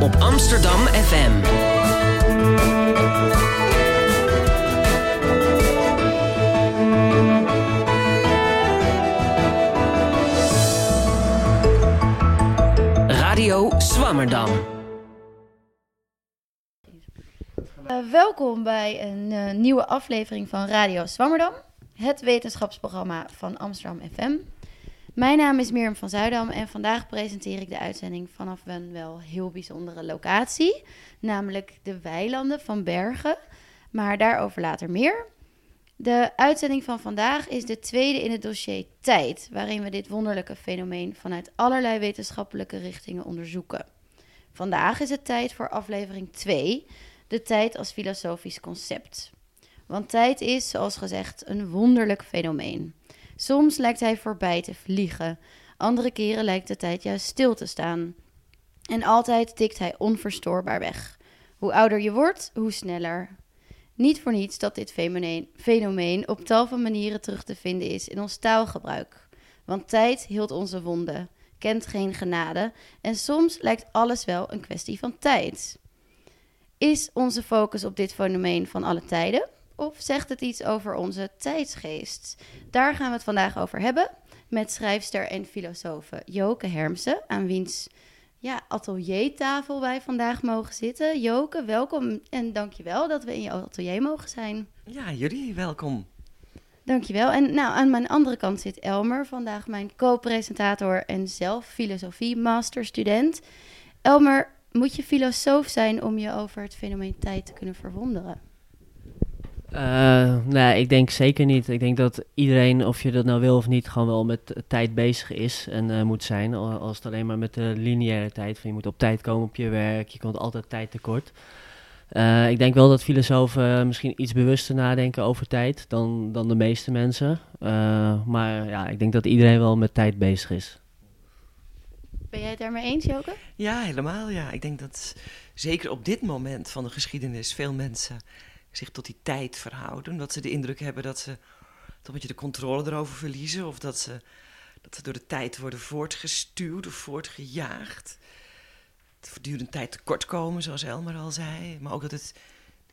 op Amsterdam FM. Radio Swammerdam. Uh, welkom bij een uh, nieuwe aflevering van Radio Swammerdam, het wetenschapsprogramma van Amsterdam FM. Mijn naam is Mirjam van Zuidam en vandaag presenteer ik de uitzending vanaf een wel heel bijzondere locatie, namelijk de weilanden van Bergen. Maar daarover later meer. De uitzending van vandaag is de tweede in het dossier tijd, waarin we dit wonderlijke fenomeen vanuit allerlei wetenschappelijke richtingen onderzoeken. Vandaag is het tijd voor aflevering 2, de tijd als filosofisch concept. Want tijd is, zoals gezegd, een wonderlijk fenomeen. Soms lijkt hij voorbij te vliegen, andere keren lijkt de tijd juist stil te staan. En altijd tikt hij onverstoorbaar weg. Hoe ouder je wordt, hoe sneller. Niet voor niets dat dit fenomeen op tal van manieren terug te vinden is in ons taalgebruik. Want tijd hield onze wonden, kent geen genade en soms lijkt alles wel een kwestie van tijd. Is onze focus op dit fenomeen van alle tijden? Of zegt het iets over onze tijdsgeest? Daar gaan we het vandaag over hebben met schrijfster en filosoof Joke Hermsen, aan wiens ja, ateliertafel wij vandaag mogen zitten. Joke, welkom en dankjewel dat we in je atelier mogen zijn. Ja, jullie welkom. Dankjewel. En nou, aan mijn andere kant zit Elmer, vandaag mijn co-presentator en zelf filosofie masterstudent. Elmer, moet je filosoof zijn om je over het fenomeen tijd te kunnen verwonderen? Uh, nee, ik denk zeker niet. Ik denk dat iedereen, of je dat nou wil of niet, gewoon wel met tijd bezig is en uh, moet zijn. Als het alleen maar met de lineaire tijd, van je moet op tijd komen op je werk, je komt altijd tijd tekort. Uh, ik denk wel dat filosofen misschien iets bewuster nadenken over tijd dan, dan de meeste mensen. maar ja, ik denk dat iedereen wel met tijd bezig is. Ben jij het daarmee eens, Joke? Ja, helemaal ja. Ik denk dat zeker op dit moment van de geschiedenis veel mensen zich tot die tijd verhouden. Omdat ze de indruk hebben dat ze toch een beetje de controle erover verliezen. Of dat ze, dat ze door de tijd worden voortgestuwd of voortgejaagd. Dat voortdurend tijd tekort komen, zoals Elmer al zei. Maar ook dat, het,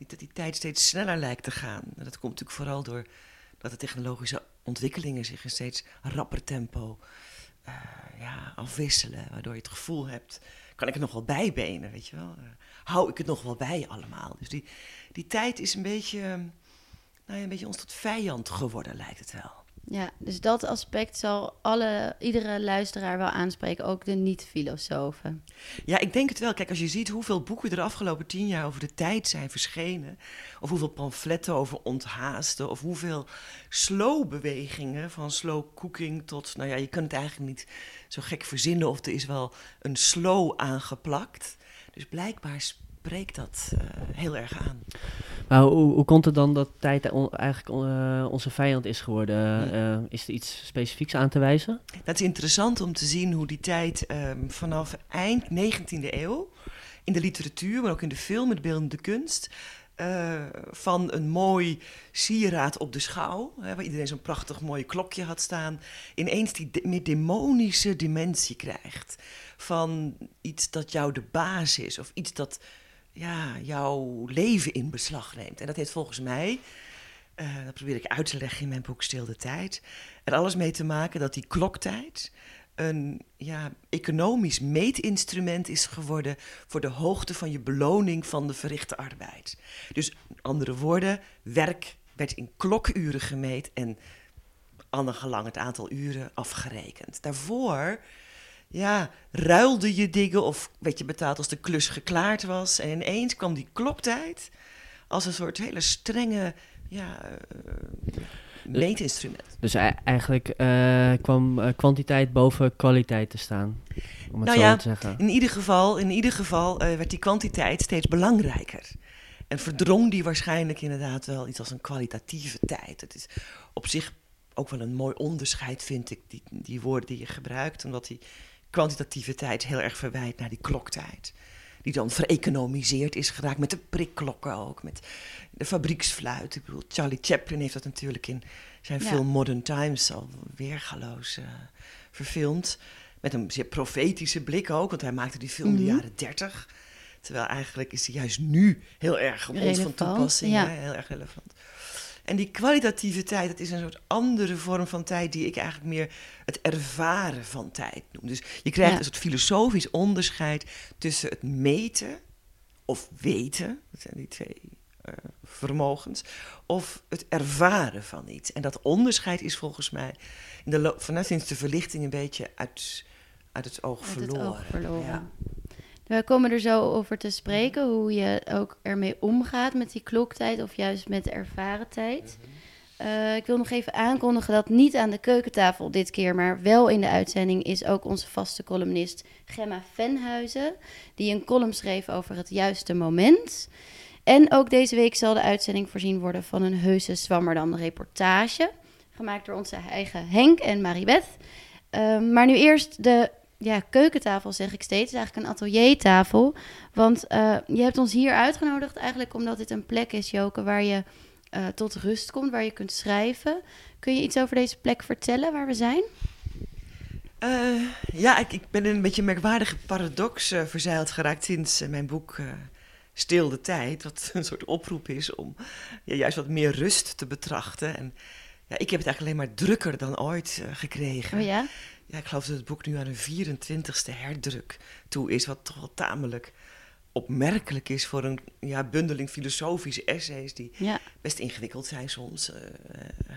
dat die tijd steeds sneller lijkt te gaan. Dat komt natuurlijk vooral door dat de technologische ontwikkelingen zich in steeds rapper tempo uh, ja, afwisselen. Waardoor je het gevoel hebt, kan ik er nog wel bijbenen, weet je wel? Uh, hou ik het nog wel bij allemaal? Dus die, die tijd is een beetje, nou ja, een beetje ons tot vijand geworden, lijkt het wel. Ja, dus dat aspect zal alle, iedere luisteraar wel aanspreken, ook de niet-filosofen. Ja, ik denk het wel. Kijk, als je ziet hoeveel boeken er de afgelopen tien jaar over de tijd zijn verschenen, of hoeveel pamfletten over onthaasten, of hoeveel slow-bewegingen, van slow cooking tot, nou ja, je kunt het eigenlijk niet zo gek verzinnen, of er is wel een slow aangeplakt. Dus blijkbaar spreekt dat uh, heel erg aan. Maar hoe, hoe komt het dan dat tijd eigenlijk uh, onze vijand is geworden? Uh, is er iets specifieks aan te wijzen? Dat is interessant om te zien hoe die tijd um, vanaf eind 19e eeuw in de literatuur, maar ook in de film, met beeldende kunst, uh, van een mooi sieraad op de schouw, hè, waar iedereen zo'n prachtig mooi klokje had staan, ineens die de meer demonische dimensie krijgt. Van iets dat jou de baas is, of iets dat ja, jouw leven in beslag neemt. En dat heeft volgens mij, uh, dat probeer ik uit te leggen in mijn boek Stil de Tijd, er alles mee te maken dat die kloktijd een ja, economisch meetinstrument is geworden voor de hoogte van je beloning van de verrichte arbeid. Dus, andere woorden, werk werd in klokuren gemeet en gelang het aantal uren afgerekend. Daarvoor ja, ruilde je dingen of werd je betaald als de klus geklaard was. En ineens kwam die kloktijd als een soort hele strenge ja, uh, meetinstrument. Dus eigenlijk uh, kwam uh, kwantiteit boven kwaliteit te staan, om het nou zo ja, te zeggen. In ieder geval, in ieder geval werd die kwantiteit steeds belangrijker. En verdrong die waarschijnlijk inderdaad wel iets als een kwalitatieve tijd. Het is op zich ook wel een mooi onderscheid, vind ik, die, die woorden die je gebruikt. Omdat die kwantitatieve tijd heel erg verwijt naar die kloktijd. Die dan vereconomiseerd is geraakt met de prikklokken ook, met de fabrieksfluit. Ik bedoel, Charlie Chaplin heeft dat natuurlijk in zijn Ja. film Modern Times al weergaloos eh, verfilmd. met een zeer profetische blik ook, want hij maakte die film in de Mhm. jaren 30. Terwijl eigenlijk is hij juist nu heel erg op ons van toepassing. ja. hè, Heel erg relevant. En die kwalitatieve tijd, dat is een soort andere vorm van tijd die ik eigenlijk meer het ervaren van tijd noem. Dus je krijgt Ja. een soort filosofisch onderscheid tussen het meten of weten, dat zijn die twee eh, vermogens, of het ervaren van iets. En dat onderscheid is volgens mij in de loop van sinds de verlichting een beetje uit, uit het oog Uit verloren. het oog verloren. Ja. We komen er zo over te spreken, hoe je ook ermee omgaat met die kloktijd of juist met de ervaren tijd. Eh, ik wil nog even aankondigen dat niet aan de keukentafel dit keer, maar wel in de uitzending is ook onze vaste columnist Gemma Venhuizen, die een column schreef over het juiste moment. En ook deze week zal de uitzending voorzien worden van een heuse Zwammerdam reportage, gemaakt door onze eigen Henk en Maribeth. Ehm, maar nu eerst de ja, keukentafel, zeg ik steeds. Het is eigenlijk een ateliertafel. Want eh, je hebt ons hier uitgenodigd eigenlijk omdat dit een plek is, Joke, waar je eh, tot rust komt, waar je kunt schrijven. Kun je iets over deze plek vertellen, waar we zijn? Eh, ja, ik, ik ben in een beetje een merkwaardige paradox verzeild geraakt sinds mijn boek Stil de Tijd. Wat een soort oproep is om ja, juist wat meer rust te betrachten. En ja, ik heb het eigenlijk alleen maar drukker dan ooit gekregen. Oh ja? Ja, ik geloof dat het boek nu aan een 24ste herdruk toe is, wat toch wel tamelijk opmerkelijk is voor een ja, bundeling filosofische essays die Ja. best ingewikkeld zijn soms. eh, eh.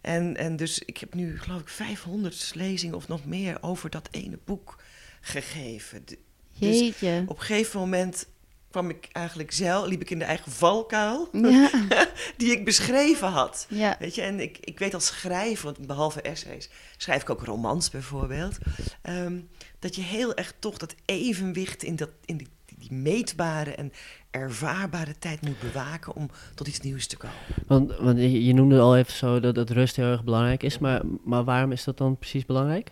en, en dus ik heb nu, geloof ik, 500 lezingen of nog meer over dat ene boek gegeven. Dus Jeetje. op een gegeven moment kwam ik eigenlijk zelf, liep ik in de eigen valkuil Ja. die ik beschreven had. ja. Weet je, en ik, ik weet als schrijver, want behalve essays schrijf ik ook romans bijvoorbeeld, ehm, dat je heel erg toch dat evenwicht in, dat, in die, die meetbare en ervaarbare tijd moet bewaken om tot iets nieuws te komen. Want, want je, je noemde al even zo dat, dat rust heel erg belangrijk is, maar, maar waarom is dat dan precies belangrijk?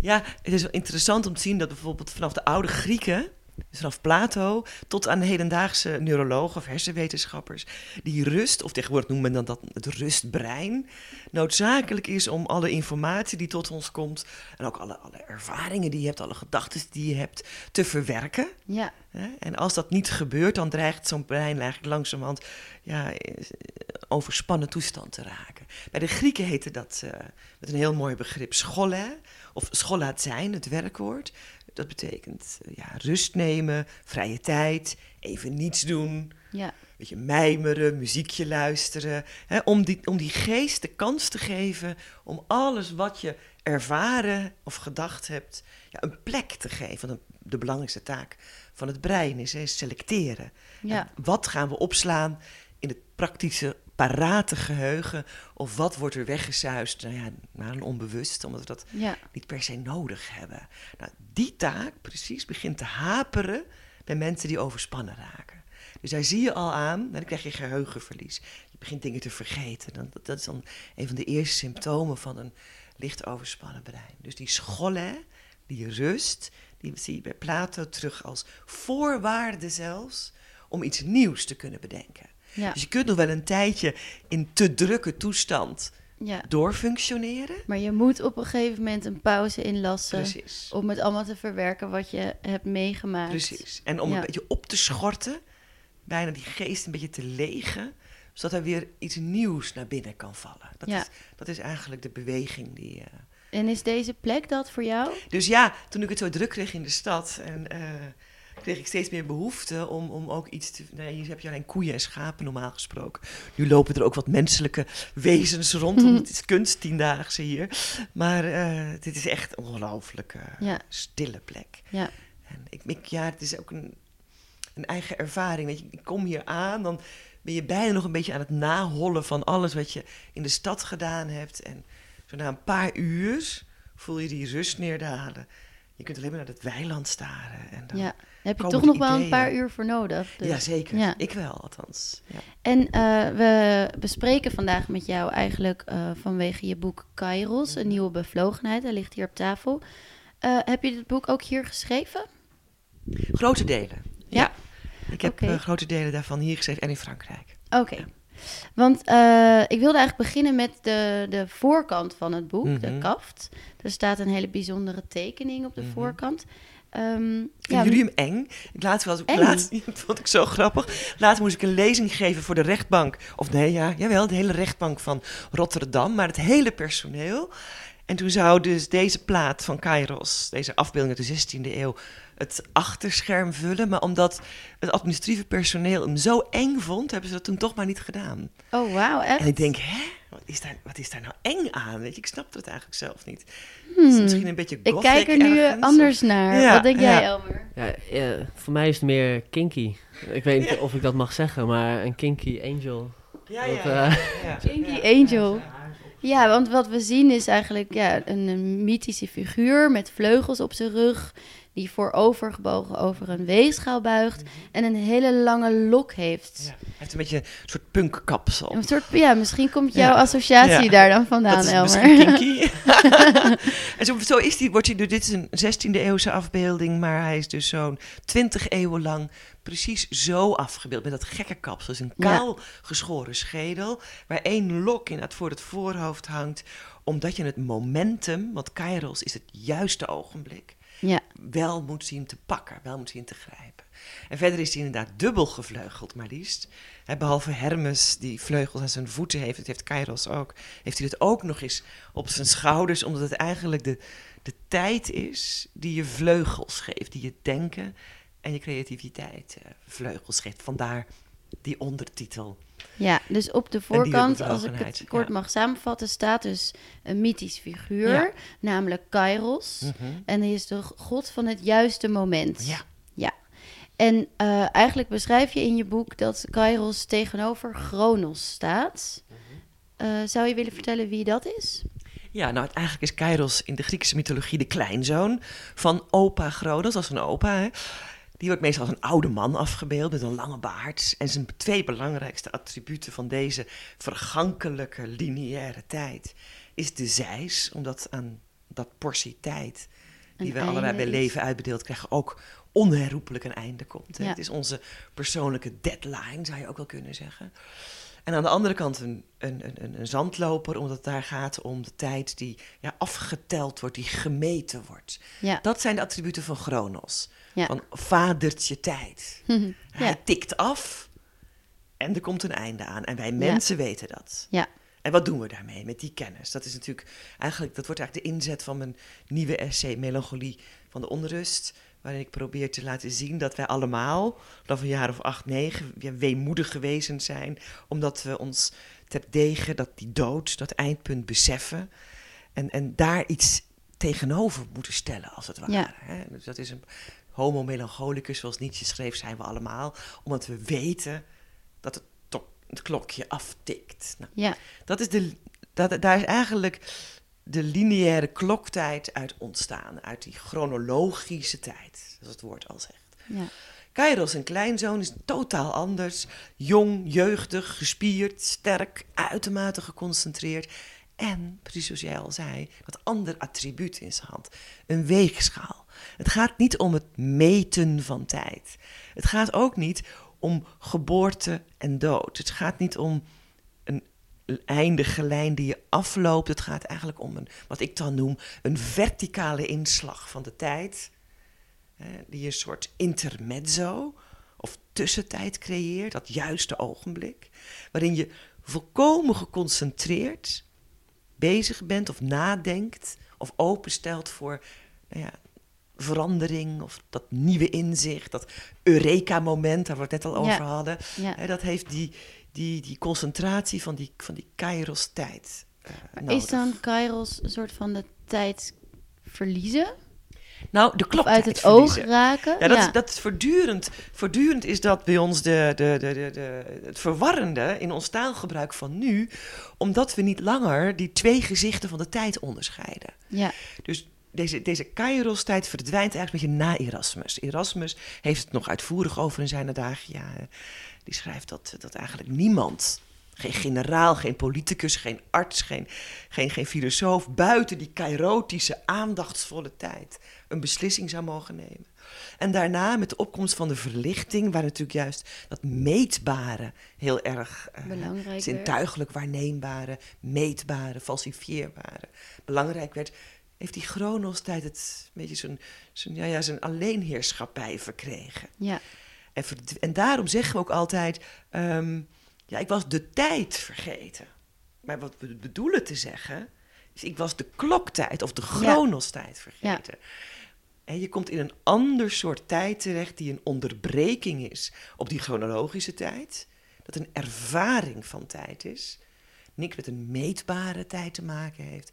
Ja, het is wel interessant om te zien dat bijvoorbeeld vanaf de oude Grieken, dus vanaf Plato, tot aan hedendaagse neurologen of hersenwetenschappers, die rust, of tegenwoordig noemen men dan dat het rustbrein, noodzakelijk is om alle informatie die tot ons komt en ook alle, alle ervaringen die je hebt, alle gedachten die je hebt, te verwerken. Ja. En als dat niet gebeurt, dan dreigt zo'n brein eigenlijk langzamerhand ja, eh, overspannen toestand te raken. Bij de Grieken heette dat eh, met een heel mooi begrip scholle, of scholat zijn, het werkwoord. Dat betekent eh, ja, rust nemen, vrije tijd, even niets doen, Ja. beetje mijmeren, muziekje luisteren. Hè, om, die, om die geest de kans te geven om alles wat je ervaren of gedacht hebt, ja, een plek te geven. Want de belangrijkste taak van het brein is, hè, selecteren. Ja. Wat gaan we opslaan in het praktische, parate geheugen? Of wat wordt er weggezuist nou ja, naar een onbewust, omdat we dat Ja. niet per se nodig hebben. Nou, die taak precies begint te haperen bij mensen die overspannen raken. Dus daar zie je al aan, nou, dan krijg je geheugenverlies. Je begint dingen te vergeten. Dan, dat is dan een van de eerste symptomen van een licht overspannen brein. Dus die scholle, die rust, die zie je bij Plato terug als voorwaarde zelfs om iets nieuws te kunnen bedenken. Ja. Dus je kunt nog wel een tijdje in te drukke toestand ja. doorfunctioneren. Maar je moet op een gegeven moment een pauze inlassen Precies. om het allemaal te verwerken wat je hebt meegemaakt. Precies. En om Ja. een beetje op te schorten, bijna die geest een beetje te legen, zodat er weer iets nieuws naar binnen kan vallen. Dat, Ja. is, dat is eigenlijk de beweging die. eh, En is deze plek dat voor jou? Dus ja, toen ik het zo druk kreeg in de stad en eh, kreeg ik steeds meer behoefte om, om ook iets te. Nee, hier heb je alleen koeien en schapen normaal gesproken. Nu lopen er ook wat menselijke wezens rond, want het is kunst tiendaagse hier. Maar eh, dit is echt een ongelooflijke Ja. stille plek. Ja. En ik, ik, ja, het is ook een, een eigen ervaring. Weet je, ik kom hier aan, dan ben je bijna nog een beetje aan het nahollen van alles wat je in de stad gedaan hebt. En zo na een paar uur voel je die rust neerdalen. Je kunt alleen maar naar het weiland staren. En dan, ja. Heb je toch nog wel een paar uur voor nodig? Dus- Ja, zeker. Ja. Ik wel, althans. Ja. En eh, we bespreken vandaag met jou eigenlijk eh, vanwege je boek Kairos, een nieuwe bevlogenheid. Hij ligt hier op tafel. Eh, heb je dit boek ook hier geschreven? Grote delen. Ja. Ik heb grote delen daarvan hier geschreven en in Frankrijk. Oké. Want ik wilde eigenlijk beginnen met de, de voorkant van het boek, de Mhm. kaft. Er staat een hele bijzondere tekening op de Mhm. voorkant. Vinden ja, jullie hem eng? Ik laat wel, Eng? laatst, dat vond ik zo grappig. Later moest ik een lezing geven voor de rechtbank. Of nee, ja, jawel, de hele rechtbank van Rotterdam. Maar het hele personeel. En toen zou dus deze plaat van Kairos, deze afbeelding uit de 16e eeuw, het achterscherm vullen. Maar omdat het administratieve personeel hem zo eng vond, hebben ze dat toen toch maar niet gedaan. Oh, wauw, echt? En ik denk, hè? Wat is daar, wat is daar nou eng aan? Weet je, ik snap het eigenlijk zelf niet. Het is misschien een beetje Hmm. ik gothic kijk er nu ergens, anders naar. Ja, Wat denk jij, ja. Elmer? Ja, eh, voor mij is het meer kinky. Ik weet niet of ik dat mag zeggen, maar een kinky angel. Ja, Dat, ja, eh, ja, ja. Kinky Angel. Ja, want wat we zien is eigenlijk ja, een, een mythische figuur met vleugels op zijn rug, die voorovergebogen over een weegschaal buigt en een hele lange lok heeft. Ja, hij heeft een beetje een soort punkkapsel. Een soort, ja, misschien komt jouw Ja. associatie Ja. daar dan vandaan, dat is Elmer. misschien kinky. en zo, zo is die, wordt hij, dit is een 16e eeuwse afbeelding, maar hij is dus zo'n 20 eeuwen lang precies zo afgebeeld. Met dat gekke kapsel. Dus een kaal geschoren schedel, waar één lok inderdaad voor het voorhoofd hangt. Omdat je het momentum, want kairos is het juiste ogenblik, Ja, wel moet zien te pakken, wel moet zien te grijpen. En verder is hij inderdaad dubbel gevleugeld, maar liefst. Behalve Hermes, die vleugels aan zijn voeten heeft, dat heeft Kairos ook, heeft hij het ook nog eens op zijn schouders, omdat het eigenlijk de, de tijd is die je vleugels geeft, die je denken en je creativiteit eh, vleugels geeft. Vandaar die ondertitel. Ja, dus op de voorkant, als ik het kort ja. mag samenvatten, staat dus een mythisch figuur, Ja. namelijk Kairos. Mhm. En hij is de god van het juiste moment. Ja. Ja. En eh, eigenlijk beschrijf je in je boek dat Kairos tegenover Chronos staat. Mhm. Eh, zou je willen vertellen wie dat is? Ja, nou eigenlijk is Kairos in de Griekse mythologie de kleinzoon van opa Chronos, als een opa. Hè. Die wordt meestal als een oude man afgebeeld met een lange baard. En zijn twee belangrijkste attributen van deze vergankelijke lineaire tijd is de zeis, omdat aan dat portie tijd die Een we allebei bij leven uitbedeeld krijgen ook onherroepelijk een einde komt. Ja. Het is onze persoonlijke deadline, zou je ook wel kunnen zeggen. En aan de andere kant een, een, een- een, een zandloper, omdat het daar gaat om de tijd die ja, afgeteld wordt, die gemeten wordt. Ja. Dat zijn de attributen van Chronos. Ja. Van vadertje tijd. ja. Hij tikt af en er komt een einde aan. En wij mensen weten dat. ja. En wat doen we daarmee, met die kennis? Dat is natuurlijk eigenlijk, dat wordt eigenlijk de inzet van mijn nieuwe essay Melancholie van de Onrust. Waarin ik probeer te laten zien dat wij allemaal, vanaf een jaar of acht, negen, ja, weemoedige wezens zijn. Omdat we ons terdege dat die dood, dat eindpunt beseffen. En, en daar iets tegenover moeten stellen, als het ware. Ja. Hè? Dus dat is een homo melancholicus, zoals Nietzsche schreef, zijn we allemaal. Omdat we weten dat het, klokje aftikt. Nou, ja. dat is de, dat, daar is eigenlijk de lineaire kloktijd uit ontstaan. Uit die chronologische tijd, zoals het woord al zegt. ja. Kairos, een kleinzoon, is totaal anders. Jong, jeugdig, gespierd, sterk, uitermate geconcentreerd. En, precies zoals jij al zei, dat ander attribuut in zijn hand. Een weegschaal. Het gaat niet om het meten van tijd. Het gaat ook niet om geboorte en dood. Het gaat niet om een eindige lijn die je afloopt. Het gaat eigenlijk om een, wat ik dan noem, een verticale inslag van de tijd. die een soort intermezzo of tussentijd creëert, dat juiste ogenblik. Waarin je volkomen geconcentreerd bezig bent of nadenkt of openstelt voor nou ja, verandering of dat nieuwe inzicht, dat Eureka-moment, daar we het net al Ja. over hadden. ja. Hè, dat heeft die, die, die concentratie van die, van die Kairos-tijd eh, is dan Kairos een soort van de tijd verliezen? nou, de klok uit het oog raken? Ja, dat, Is, dat is voortdurend, voortdurend is dat bij ons de, de, de, de, de, het verwarrende in ons taalgebruik van nu, omdat we niet langer die twee gezichten van de tijd onderscheiden. ja. Dus deze, deze Kairos-tijd verdwijnt eigenlijk een beetje na Erasmus. Erasmus heeft het nog uitvoerig over in zijn dagen. Ja, die schrijft dat, dat eigenlijk niemand Geen generaal, geen politicus, geen arts, geen, geen, geen filosoof. Buiten die kairotische, aandachtsvolle tijd een beslissing zou mogen nemen. En daarna, met de opkomst van de verlichting, waar natuurlijk juist dat meetbare heel erg uh, zintuigelijk waarneembare, meetbare, falsifieerbare belangrijk werd, heeft die Chronos-tijd het een beetje zijn, zijn, ja, ja, zijn alleenheerschappij verkregen. Ja. En, en daarom zeggen we ook altijd, ehm, ja, ik was de tijd vergeten. Maar wat we bedoelen te zeggen, is ik was de kloktijd of de Chronos-tijd vergeten. En je komt in een ander soort tijd terecht die een onderbreking is op die chronologische tijd. Dat een ervaring van tijd is. Niks met een meetbare tijd te maken heeft.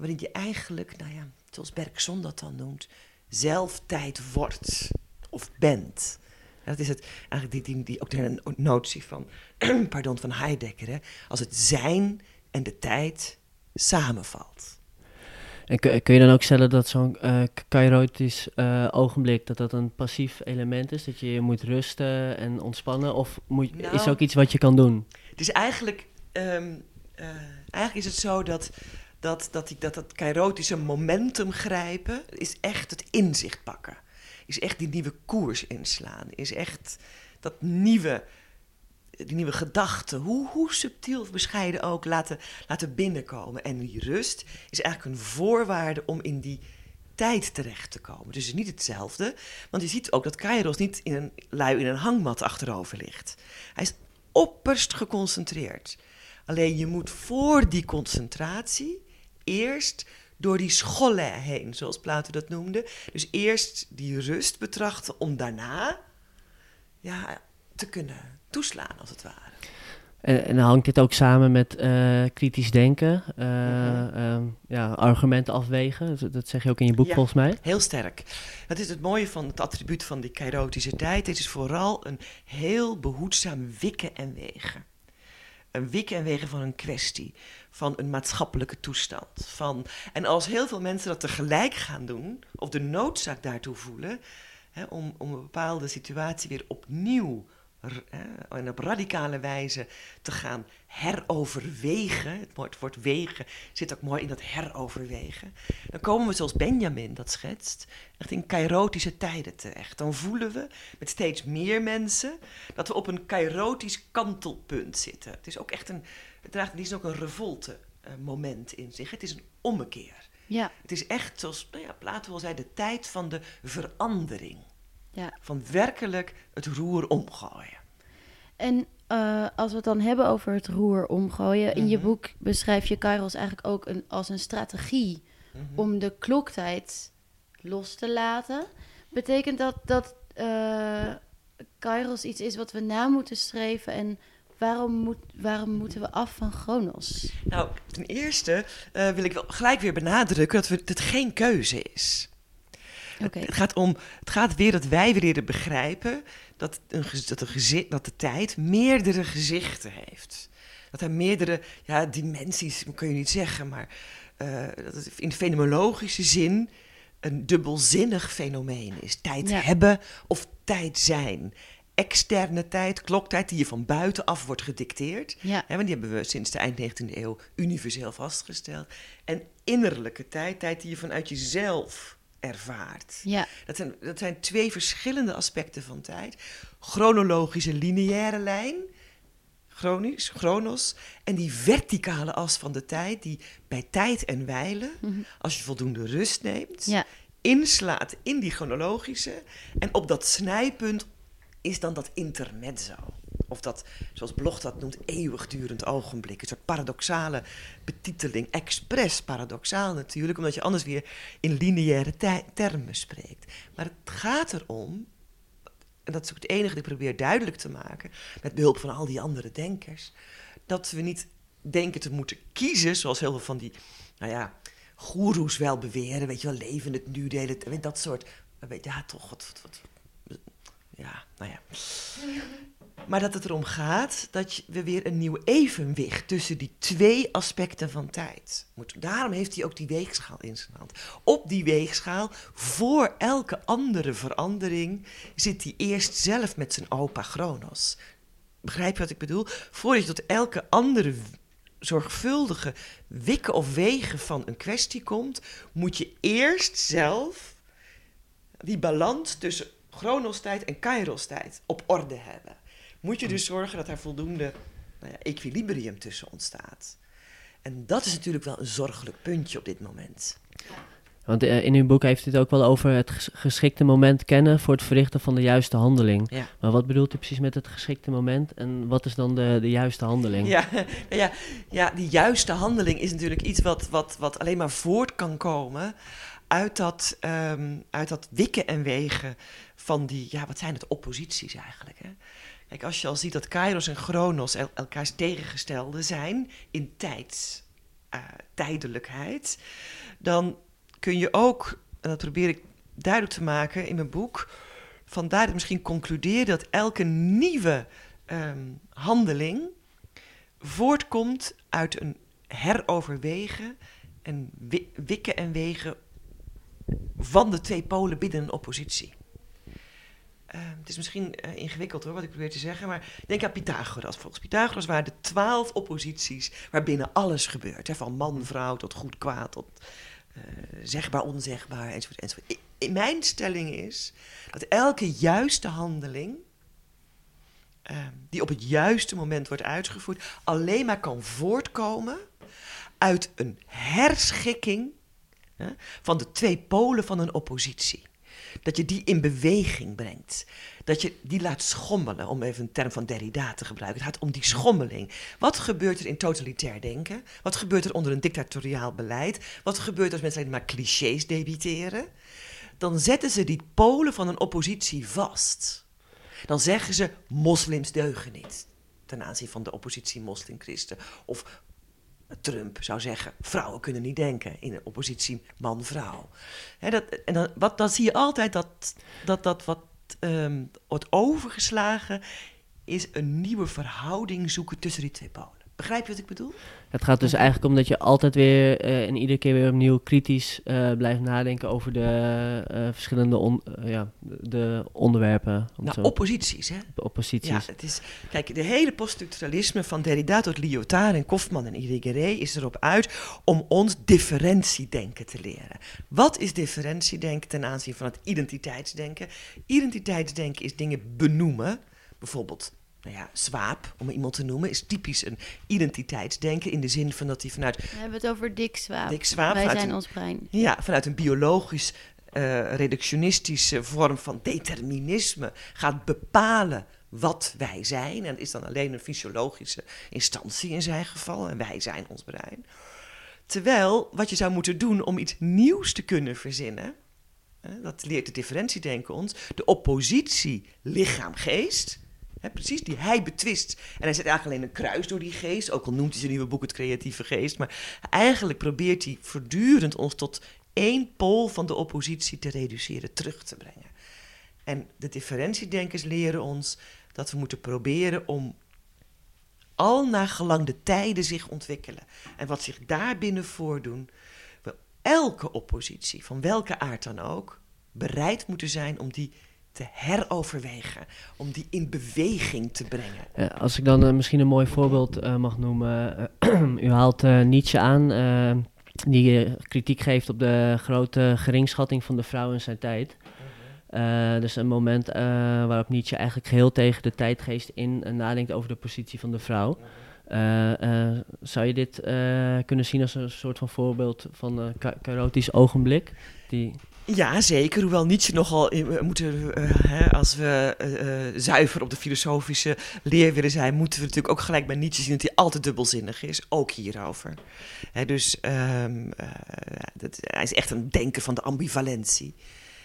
Waarin je eigenlijk, nou ja, zoals Bergson dat dan noemt, zelf tijd wordt of bent. Dat is het, eigenlijk die, die, die, ook de notie van, pardon, van Heidegger. Hè? Als het zijn en de tijd samenvalt. En kun, kun je dan ook stellen dat zo'n uh, kairotisch uh, ogenblik, dat dat een passief element is? Dat je moet rusten en ontspannen? Of moet, nou, is het ook iets wat je kan doen? Het is eigenlijk, um, uh, eigenlijk is het zo dat dat, dat, die, dat, dat kairotische momentum grijpen, is echt het inzicht pakken. Is echt die nieuwe koers inslaan. Is echt dat nieuwe die nieuwe gedachten, hoe, hoe subtiel of bescheiden ook, laten, laten binnenkomen. En die rust is eigenlijk een voorwaarde om in die tijd terecht te komen. Dus het is niet hetzelfde, want je ziet ook dat Kairos niet in een lui in een hangmat achterover ligt. Hij is opperst geconcentreerd. Alleen je moet voor die concentratie eerst door die scholle heen, zoals Plato dat noemde. Dus eerst die rust betrachten om daarna ja, te kunnen toeslaan, als het ware. En, en hangt dit ook samen met uh, kritisch denken, uh, mm-hmm. uh, ja, argumenten afwegen? Dat, dat, zeg je ook in je boek ja, volgens mij. Heel sterk. Dat is het mooie van het attribuut van die kairotische tijd. Het is vooral een heel behoedzaam wikken en wegen. Een wikken en wegen van een kwestie, van een maatschappelijke toestand. Van, en als heel veel mensen dat tegelijk gaan doen, of de noodzaak daartoe voelen, hè, om, om een bepaalde situatie weer opnieuw en op radicale wijze te gaan heroverwegen. Het woord, woord wegen zit ook mooi in dat heroverwegen. Dan komen we, zoals Benjamin dat schetst, echt in kairotische tijden terecht. Dan voelen we met steeds meer mensen dat we op een kairotisch kantelpunt zitten. Het is ook echt een, het draagt niet ook een revolte uh, moment in zich. Het is een ommekeer. Ja. Het is echt, zoals nou ja, Plato al zei, de tijd van de verandering. Ja. Van werkelijk het roer omgooien. En uh, als we het dan hebben over het roer omgooien. Mm -hmm. In je Mhm. boek beschrijf je Kairos eigenlijk ook een, als een strategie Mm -hmm. om de kloktijd los te laten. Betekent dat dat uh, Kairos iets is wat we na moeten streven? En waarom, moet, waarom moeten we af van Chronos? Nou, ten eerste uh, wil ik wel gelijk weer benadrukken dat het geen keuze is. Okay. Het, gaat om, het gaat weer dat wij weer leren begrijpen dat, een, dat, een gezicht, dat de tijd meerdere gezichten heeft. Dat er meerdere ja, dimensies, kun je niet zeggen, maar uh, dat het in fenomenologische zin een dubbelzinnig fenomeen is. Tijd Ja. hebben of tijd zijn. Externe tijd, kloktijd, die je van buitenaf wordt gedicteerd. Ja. Hè, want die hebben we sinds de eind 19e eeuw universeel vastgesteld. En innerlijke tijd, tijd die je vanuit jezelf ervaart. Ja, Dat zijn, dat zijn twee verschillende aspecten van tijd. Chronologische lineaire lijn, chronisch, chronos, en die verticale as van de tijd, die bij tijd en wijlen, Mhm. als je voldoende rust neemt, ja, inslaat in die chronologische. En op dat snijpunt is dan dat intermezzo. Of dat, zoals Bloch dat noemt, eeuwigdurend ogenblik. Een soort paradoxale betiteling. Expres paradoxaal natuurlijk, omdat je anders weer in lineaire termen spreekt. Maar het gaat erom, en dat is ook het enige dat ik probeer duidelijk te maken, met behulp van al die andere denkers, dat we niet denken te moeten kiezen, zoals heel veel van die, nou ja, goeroes wel beweren, weet je wel, leven het nu, delen dat soort, ja, toch, wat, wat, wat ja, nou ja. Maar dat het erom gaat dat we weer een nieuw evenwicht tussen die twee aspecten van tijd moeten. Daarom heeft hij ook die weegschaal in zijn hand. Op die weegschaal, voor elke andere verandering, zit hij eerst zelf met zijn opa Chronos. begrijp je wat ik bedoel? Voordat je tot elke andere zorgvuldige wikken of wegen van een kwestie komt, moet je eerst zelf die balans tussen chronostijd en kairostijd op orde hebben. Moet je dus zorgen dat er voldoende nou ja, equilibrium tussen ontstaat. En dat is natuurlijk wel een zorgelijk puntje op dit moment. Want uh, in uw boek heeft u het ook wel over het geschikte moment kennen voor het verrichten van de juiste handeling. Ja. Maar wat bedoelt u precies met het geschikte moment en wat is dan de, de juiste handeling? Ja, ja, ja, die juiste handeling is natuurlijk iets wat, wat, wat alleen maar voort kan komen uit dat, um, uit dat wikken en wegen van die, ja, wat zijn het, opposities eigenlijk. Hè? Kijk, als je al ziet dat Kairos en Chronos el elkaars tegengestelde zijn in tijd, uh, tijdelijkheid, dan kun je ook, en dat probeer ik duidelijk te maken in mijn boek, vandaar misschien concluderen dat elke nieuwe um, handeling voortkomt uit een heroverwegen en wikken en wegen van de twee polen binnen een oppositie. Uh, het is misschien uh, ingewikkeld hoor, wat ik probeer te zeggen, maar denk aan Pythagoras. Volgens Pythagoras waren er twaalf opposities waarbinnen alles gebeurt. Hè, van man, vrouw tot goed, kwaad, tot uh, zegbaar, onzegbaar, enzovoort, mijn stelling is dat elke juiste handeling, ehm, die op het juiste moment wordt uitgevoerd, alleen maar kan voortkomen uit een herschikking van de twee polen van een oppositie. Dat je die in beweging brengt. Dat je die laat schommelen, om even een term van Derrida te gebruiken. Het gaat om die schommeling. Wat gebeurt er in totalitair denken? Wat gebeurt er onder een dictatoriaal beleid? Wat gebeurt als mensen alleen maar clichés debiteren? Dan zetten ze die polen van een oppositie vast. Dan zeggen ze: moslims deugen niet. Ten aanzien van de oppositie moslim-christen. Of Trump zou zeggen: vrouwen kunnen niet denken in een oppositie man-vrouw. en dan, wat, dan zie je altijd dat dat, dat wat um, wordt overgeslagen is een nieuwe verhouding zoeken tussen die twee polen. Begrijp je wat ik bedoel? Het gaat dus eigenlijk om dat je altijd weer uh, en iedere keer weer opnieuw kritisch uh, blijft nadenken over de uh, verschillende on, ja, de onderwerpen. Nou, opposities, hè? De opposities. Ja, het is, kijk, de hele poststructuralisme van Derrida tot Lyotard en Kofman en Irigaray is erop uit om ons differentiedenken te leren. Wat is differentiedenken ten aanzien van het identiteitsdenken? Identiteitsdenken is dingen benoemen, bijvoorbeeld nou ja, Swaap, om iemand te noemen, is typisch een identiteitsdenken in de zin van dat hij vanuit. We hebben het over Dick Swaap. Dick Swaap Wij zijn een, ons brein. Ja, vanuit een biologisch, uh, reductionistische vorm van determinisme gaat bepalen wat wij zijn. En is dan alleen een fysiologische instantie in zijn geval. En wij zijn ons brein. Terwijl wat je zou moeten doen om iets nieuws te kunnen verzinnen. Dat leert de differentiedenken ons. De oppositie lichaam-geest precies, die hij betwist. En hij zet eigenlijk alleen een kruis door die geest, ook al noemt hij zijn nieuwe boek het creatieve geest. Maar eigenlijk probeert hij voortdurend ons tot één pool van de oppositie te reduceren, terug te brengen. En de differentiedenkers leren ons dat we moeten proberen om al naar gelang de tijden zich ontwikkelen. En wat zich daarbinnen voordoen, we elke oppositie, van welke aard dan ook, bereid moeten zijn om die te heroverwegen, om die in beweging te brengen. Ja, als ik dan uh, misschien een mooi voorbeeld uh, mag noemen. Uh, u haalt Nietzsche aan, die kritiek geeft op de grote geringschatting van de vrouw in zijn tijd. Uh, dus een moment waarop Nietzsche eigenlijk geheel tegen de tijdgeest in nadenkt over de positie van de vrouw. zou je dit kunnen zien als een soort van voorbeeld van een chaotisch ogenblik? Die... Ja, zeker. Hoewel Nietzsche nogal moeten, hè, als we uh, zuiver op de filosofische leer willen zijn, moeten we natuurlijk ook gelijk bij Nietzsche zien dat hij altijd dubbelzinnig is, ook hierover. Hè, dus um, dat, hij is echt een denker van de ambivalentie.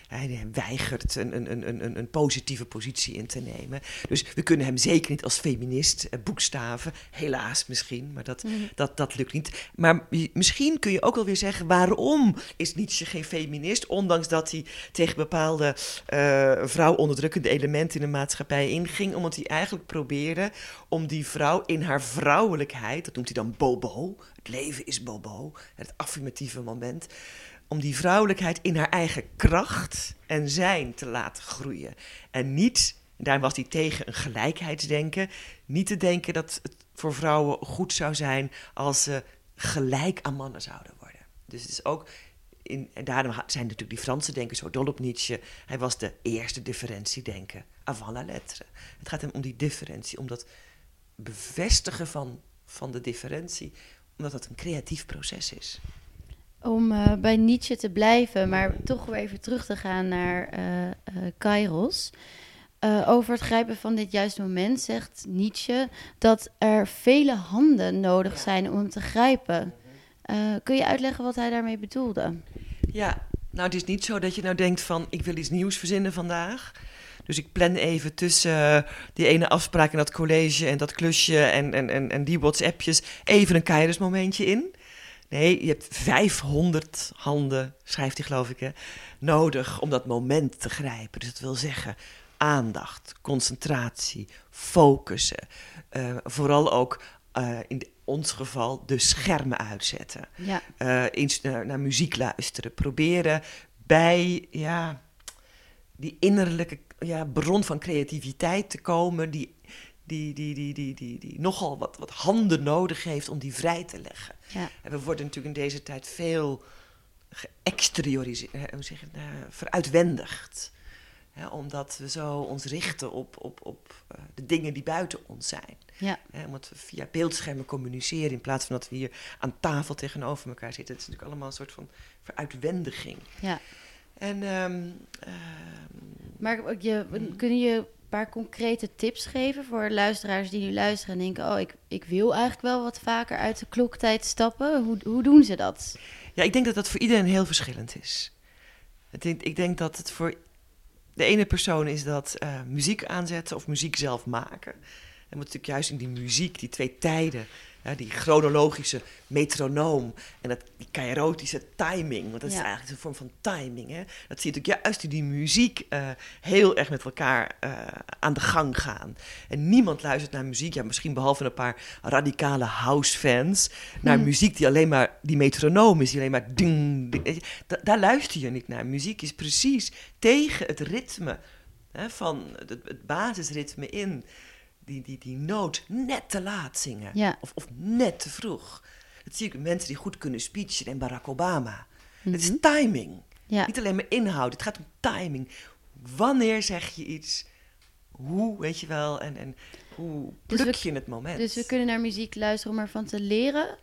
Hij weigert een, een, een, een, positieve positie in te nemen. Dus we kunnen hem zeker niet als feminist eh, boekstaven. Helaas misschien, maar dat, mm. dat, dat lukt niet. Maar misschien kun je ook wel weer zeggen... waarom is Nietzsche geen feminist? Ondanks dat hij tegen bepaalde uh, vrouwonderdrukkende elementen in de maatschappij inging. Omdat hij eigenlijk probeerde om die vrouw in haar vrouwelijkheid... dat noemt hij dan bobo, leven is bobo, het affirmatieve moment om die vrouwelijkheid in haar eigen kracht en zijn te laten groeien. En niet daarom was hij tegen een gelijkheidsdenken. Niet te denken dat het voor vrouwen goed zou zijn als ze gelijk aan mannen zouden worden. Dus het is ook. In, en daarom zijn natuurlijk die Franse denkers zo dol op Nietzsche. Hij was de eerste differentiedenker, avant la lettre. Het gaat hem om die differentie, om dat bevestigen van, van de differentie, omdat dat een creatief proces is. Om uh, bij Nietzsche te blijven, maar toch weer even terug te gaan naar uh, uh, Kairos. over het grijpen van dit juiste moment zegt Nietzsche dat er vele handen nodig zijn om hem te grijpen. kun je uitleggen wat hij daarmee bedoelde? Ja, nou het is niet zo dat je nou denkt van ik wil iets nieuws verzinnen vandaag. Dus ik plan even tussen die ene afspraak en dat college en dat klusje en, en, en, en die WhatsAppjes even een keizersmomentje in. Nee, je hebt 500 handen, schrijft hij geloof ik, hè, nodig om dat moment te grijpen. Dus dat wil zeggen aandacht, concentratie, focussen. Uh, vooral ook uh, in ons geval de schermen uitzetten. Ja. Uh, eens naar, naar, muziek luisteren. Proberen bij ja, die innerlijke ja, bron van creativiteit te komen. Die, die, die, die, die, die, die nogal wat, wat handen nodig heeft om die vrij te leggen. Ja. En we worden natuurlijk in deze tijd veel geëxterioriseerd, hoe zeg je, uh, veruitwendigd. Omdat we zo ons richten op, op, op uh, de dingen die buiten ons zijn. Ja. Ja, omdat we via beeldschermen communiceren in plaats van dat we hier aan tafel tegenover elkaar zitten. Het is natuurlijk allemaal een soort van veruitwendiging. Ja. En, um, maar je, kun je een paar concrete tips geven voor luisteraars die nu luisteren en denken: Oh, ik, ik wil eigenlijk wel wat vaker uit de kloktijd stappen? Hoe, hoe doen ze dat? Ja, ik denk dat dat voor iedereen heel verschillend is. Ik denk dat het voor de ene persoon is dat uh, muziek aanzetten of muziek zelf maken. En moet natuurlijk juist in die muziek, die twee tijden, ja, die chronologische metronoom en dat, die kairotische timing, want dat is eigenlijk een vorm van timing. Hè? Dat zie je natuurlijk juist in die muziek eh, heel erg met elkaar eh, aan de gang gaan. En niemand luistert naar muziek, ja, misschien behalve een paar radicale house-fans, naar Hmm. muziek die alleen maar die metronoom is, die alleen maar ding, ding. Da- daar luister je niet naar. Muziek is precies tegen het ritme hè, van het, het basisritme in. Die, die, die noot net te laat zingen. Ja. Of, of net te vroeg. Dat zie ik mensen die goed kunnen speechen en Barack Obama. Het is timing. Mhm. Ja. Niet alleen maar inhoud. Het gaat om timing. Wanneer zeg je iets? Hoe, weet je wel? En, en hoe Dus pluk we- je het moment? Dus we kunnen naar muziek luisteren om ervan te leren.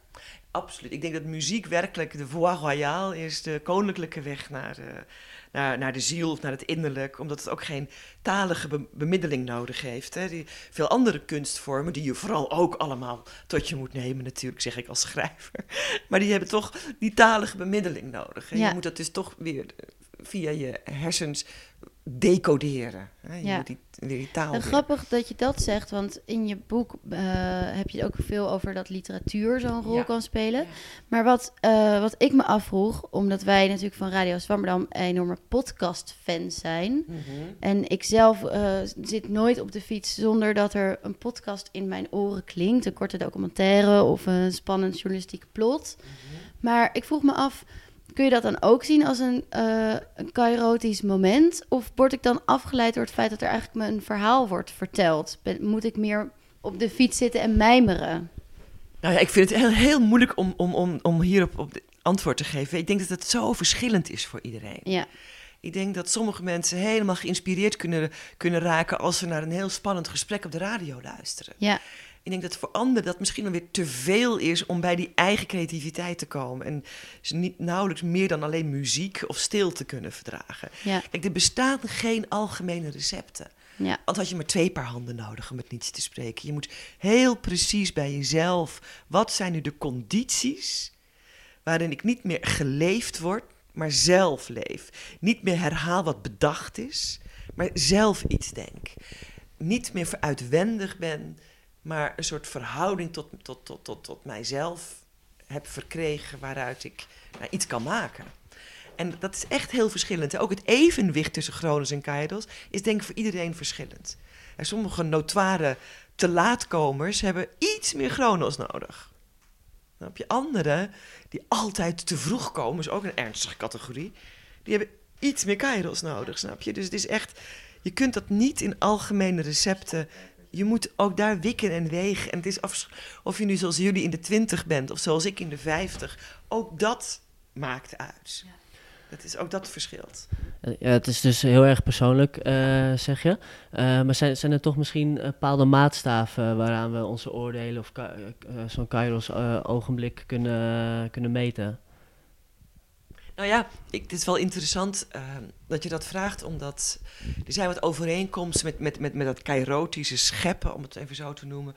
Absoluut. Ik denk dat muziek werkelijk de voie royale is, de koninklijke weg naar de, naar, naar de ziel of naar het innerlijk, omdat het ook geen talige be- bemiddeling nodig heeft. Hè. Die, veel andere kunstvormen, die je vooral ook allemaal tot je moet nemen, natuurlijk, zeg ik als schrijver. Maar die hebben toch die talige bemiddeling nodig. Ja. Je moet dat dus toch weer eh, via je hersens decoderen. Hè. Je Ja. moet die, weer die taal En weer- grappig dat je dat zegt, want in je boek eh, heb je het ook veel over dat literatuur zo'n rol Ja. kan spelen. Maar wat, eh, wat ik me afvroeg, omdat wij natuurlijk van Radio Zwammerdam enorme podcast-fans zijn. Mhm. En ik zelf eh, zit nooit op de fiets zonder dat er een podcast in mijn oren klinkt. Een korte documentaire of een spannend journalistiek plot. Maar ik vroeg me af, kun je dat dan ook zien als een, eh een kairotisch moment? Of word ik dan afgeleid door het feit dat er eigenlijk een verhaal wordt verteld? Ben- moet ik meer op de fiets zitten en mijmeren? Nou ja, ik vind het heel, heel moeilijk om, om, om, om hierop op antwoord te geven. Ik denk dat het zo verschillend is voor iedereen. Ja, Ik denk dat sommige mensen helemaal geïnspireerd kunnen, kunnen raken als ze naar een heel spannend gesprek op de radio luisteren. ja, Ik denk dat voor anderen dat misschien dan weer te veel is om bij die eigen creativiteit te komen. En ze niet nauwelijks meer dan alleen muziek of stilte kunnen verdragen. ja, Kijk, er bestaan geen algemene recepten. ja. Want had je maar twee paar handen nodig om met niets te spreken. Je moet heel precies bij jezelf. Wat zijn nu de condities waarin ik niet meer geleefd word, maar zelf leef? Niet meer herhaal wat bedacht is, maar zelf iets denk. Niet meer veruitwendig ben, maar een soort verhouding tot, tot, tot, tot, tot mijzelf heb verkregen waaruit ik nou, iets kan maken. En dat is echt heel verschillend. Ook het evenwicht tussen Chronos en Kairos is denk ik voor iedereen verschillend. En sommige notoire te laatkomers hebben iets meer Chronos nodig. Dan heb je anderen die altijd te vroeg komen, is ook een ernstige categorie. Die hebben iets meer Kairos nodig, snap je? Dus het is echt Je kunt dat niet in algemene recepten. Je moet ook daar wikken en wegen. En het is af, of je nu zoals jullie in de twintig bent of zoals ik in de vijftig. Ook dat maakt uit. Het is ook dat verschilt. Eh, Ja, het is dus heel erg persoonlijk, eh, zeg je. Eh, maar zijn, zijn er toch misschien bepaalde maatstaven waaraan we onze oordelen of ka- zo'n Kairos eh, ogenblik kunnen, kunnen meten? Nou ja, ik, het is wel interessant eh, dat je dat vraagt, omdat er zijn wat overeenkomsten met, met, met, met dat kairotische scheppen, om het even zo te noemen.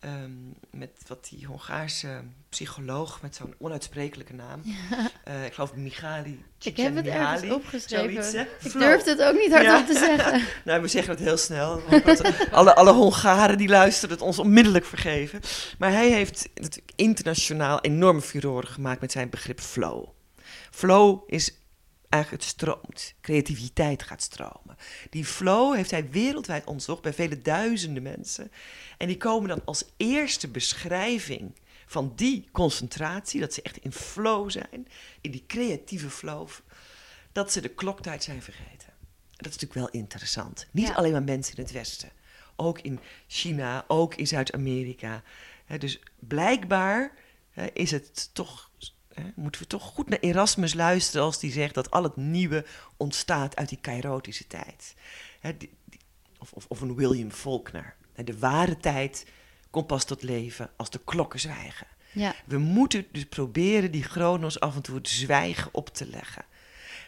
Ehm, met wat die Hongaarse psycholoog met zo'n onuitsprekelijke naam. Eh, ik geloof Michali. Ik heb het ergens opgeschreven. zoiets? Ik durfde het ook niet hardop Ja. te zeggen. Nou, we zeggen het heel snel. want alle, alle Hongaren die luisteren het ons onmiddellijk vergeven. Maar hij heeft natuurlijk internationaal enorme furoren gemaakt met zijn begrip flow. Flow is eigenlijk het stroomt. Creativiteit gaat stromen. Die flow heeft hij wereldwijd onderzocht bij vele duizenden mensen. En die komen dan als eerste beschrijving van die concentratie, dat ze echt in flow zijn, in die creatieve flow, dat ze de kloktijd zijn vergeten. Dat is natuurlijk wel interessant. Niet Ja. alleen maar mensen in het Westen. Ook in China, ook in Zuid-Amerika. Dus blijkbaar is het toch, moeten we toch goed naar Erasmus luisteren als die zegt dat al het nieuwe ontstaat uit die kairotische tijd. Hè, die- die- of, of, of een William Faulkner. Hè, De ware tijd komt pas tot leven als de klokken zwijgen. Ja, We moeten dus proberen die chronos af en toe het zwijgen op te leggen.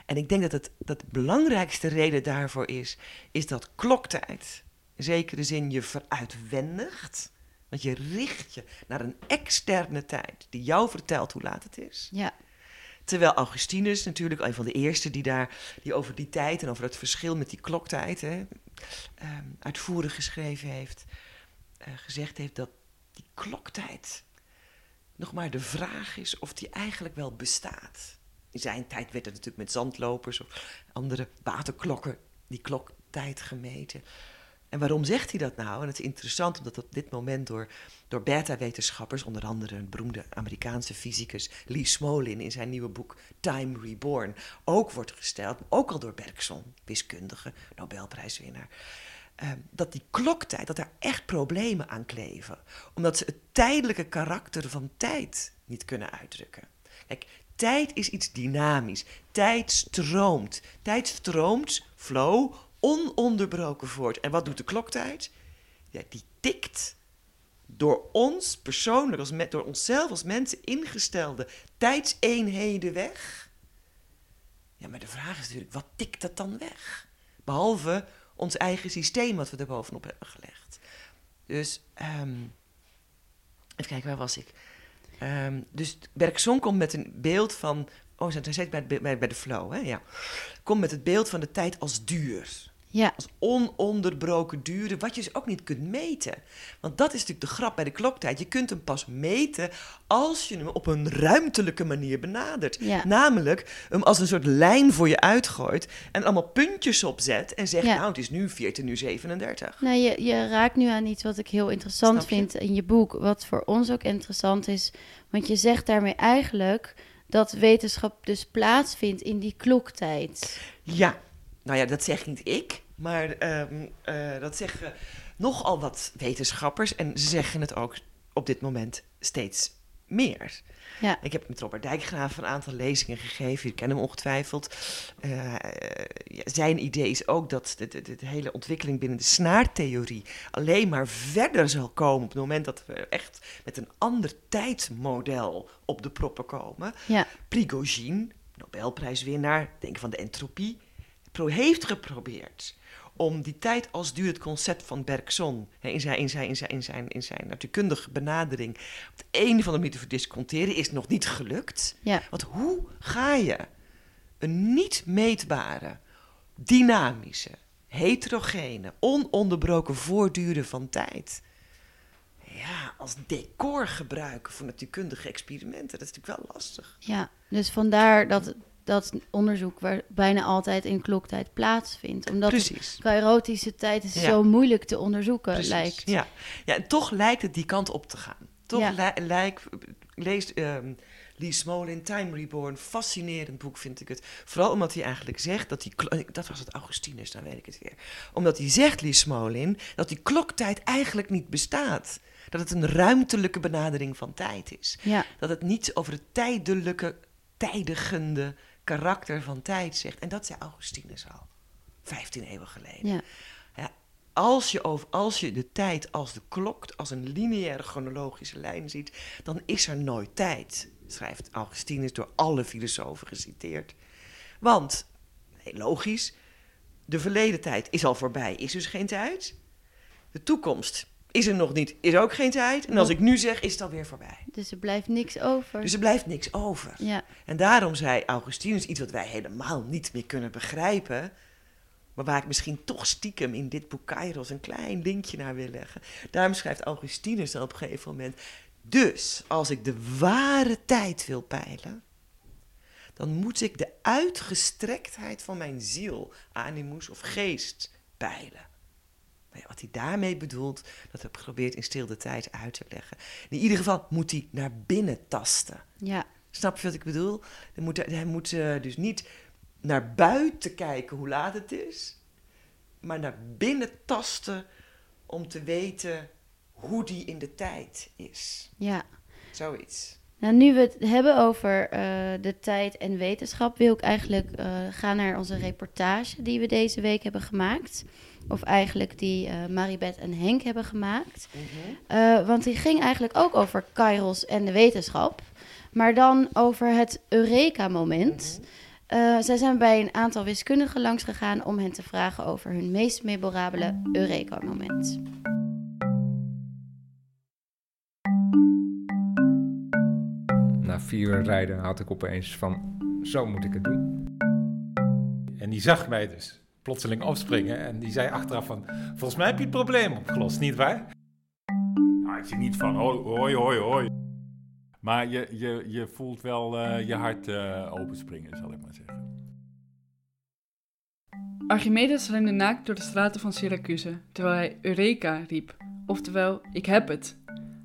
En ik denk dat, het, dat de belangrijkste reden daarvoor is, is dat kloktijd, in zekere zin, je veruitwendigt. Want je richt je naar een externe tijd die jou vertelt hoe laat het is. ja, Terwijl Augustinus natuurlijk een van de eerste die daar die over die tijd en over het verschil met die kloktijd hè, ehm, uitvoerig geschreven heeft, eh, gezegd heeft dat die kloktijd nog maar de vraag is of die eigenlijk wel bestaat. In zijn tijd werd het natuurlijk met zandlopers of andere waterklokken die kloktijd gemeten. En waarom zegt hij dat nou? En het is interessant omdat op dit moment door, door beta-wetenschappers, onder andere een beroemde Amerikaanse fysicus Lee Smolin in zijn nieuwe boek Time Reborn, ook wordt gesteld, ook al door Bergson, wiskundige, Nobelprijswinnaar, eh, dat die kloktijd, dat daar echt problemen aan kleven. Omdat ze het tijdelijke karakter van tijd niet kunnen uitdrukken. Kijk, tijd is iets dynamisch. Tijd stroomt. Tijd stroomt, flow, ononderbroken voort. En wat doet de kloktijd? Ja, die tikt door ons persoonlijk, als met, door onszelf als mensen ingestelde tijdseenheden weg. Ja, maar de vraag is natuurlijk, wat tikt dat dan weg? Behalve ons eigen systeem wat we er bovenop hebben gelegd. Dus, ehm, even kijken, waar was ik? Ehm, dus Bergson komt met een beeld van... Oh, hij zit bij, bij, bij de flow, hè? Ja. Komt met het beeld van de tijd als duur. ja, Als ononderbroken duren, wat je dus ook niet kunt meten. Want dat is natuurlijk de grap bij de kloktijd. Je kunt hem pas meten als je hem op een ruimtelijke manier benadert. Ja. Namelijk hem als een soort lijn voor je uitgooit en allemaal puntjes opzet en zegt, Ja. nou het is nu 14 uur 37. Nou, je, je raakt nu aan iets wat ik heel interessant vind in je boek. Wat voor ons ook interessant is. Want je zegt daarmee eigenlijk dat wetenschap dus plaatsvindt in die kloktijd. Ja, nou ja, dat zeg niet ik, maar ehm, eh, dat zeggen nogal wat wetenschappers en ze zeggen het ook op dit moment steeds meer. Ja, Ik heb met Robert Dijkgraaf een aantal lezingen gegeven. Je kent hem ongetwijfeld. Eh, zijn idee is ook dat de, de, de hele ontwikkeling binnen de snaartheorie alleen maar verder zal komen op het moment dat we echt met een ander tijdsmodel op de proppen komen. ja, Prigogine, Nobelprijswinnaar, denk van de entropie, pro- heeft geprobeerd om die tijd als duur, het concept van Bergson, in zijn, in zijn, in zijn, in zijn, in zijn natuurkundige benadering, op de een of andere manier te verdisconteren, is nog niet gelukt. ja, Want hoe ga je een niet meetbare, dynamische, heterogene, ononderbroken voortduren van tijd ja, als decor gebruiken voor natuurkundige experimenten? Dat is natuurlijk wel lastig. ja. Dus vandaar dat dat onderzoek waar bijna altijd in kloktijd plaatsvindt. Omdat Precies. de kairotische tijd is Ja. zo moeilijk te onderzoeken Precies, lijkt. Ja. ja, en toch lijkt het die kant op te gaan. Toch Ja. li- lijkt, leest, ehm, Lee Smolin, Time Reborn, fascinerend boek vind ik het. Vooral omdat hij eigenlijk zegt dat die... Dat was het Augustinus, dan weet ik het weer. Omdat hij zegt, Lee Smolin, dat die kloktijd eigenlijk niet bestaat. Dat het een ruimtelijke benadering van tijd is. Ja, Dat het niets over het tijdelijke, tijdigende karakter van tijd zegt. En dat zei Augustinus al, 15 eeuwen geleden. ja, Ja, als, je over, als je de tijd als de klok, als een lineaire chronologische lijn ziet, dan is er nooit tijd, schrijft Augustinus door alle filosofen geciteerd. Want, logisch, de verleden tijd is al voorbij, is dus geen tijd. De toekomst is er nog niet, is ook geen tijd. En als ik nu zeg, is het alweer voorbij. dus er blijft niks over. Dus er blijft niks over. Ja, En daarom zei Augustinus iets wat wij helemaal niet meer kunnen begrijpen. Maar waar ik misschien toch stiekem in dit boek Kairos een klein linkje naar wil leggen. Daarom schrijft Augustinus dan op een gegeven moment. Dus als ik de ware tijd wil peilen. dan moet ik de uitgestrektheid van mijn ziel, animus of geest, peilen. Nou ja, wat hij daarmee bedoelt, dat heb ik geprobeerd in stil de tijd uit te leggen. In ieder geval moet hij naar binnen tasten. ja, Snap je wat ik bedoel? Hij moet, hij moet eh, dus niet naar buiten kijken hoe laat het is, maar naar binnen tasten om te weten hoe die in de tijd is. ja. Zoiets. Nou, nu we het hebben over eh, de tijd en wetenschap, wil ik eigenlijk eh, gaan naar onze reportage die we deze week hebben gemaakt. Of eigenlijk die eh Maribeth en Henk hebben gemaakt. Eh, want die ging eigenlijk ook over Kairos en de wetenschap. Maar dan over het Eureka-moment. Eh, zij zijn bij een aantal wiskundigen langs gegaan om hen te vragen over hun meest memorabele Eureka-moment. Na vier uur rijden had ik opeens van, zo moet ik het doen. En die zag mij dus plotseling opspringen en die zei achteraf van... Volgens mij heb je het probleem opgelost, niet waar? Nou, ik zie niet van hoi, hoi, hoi, hoi. Maar je, je, je voelt wel eh, je hart eh, openspringen, zal ik maar zeggen. Archimedes rende naakt door de straten van Syracuse, terwijl hij Eureka riep, oftewel ik heb het.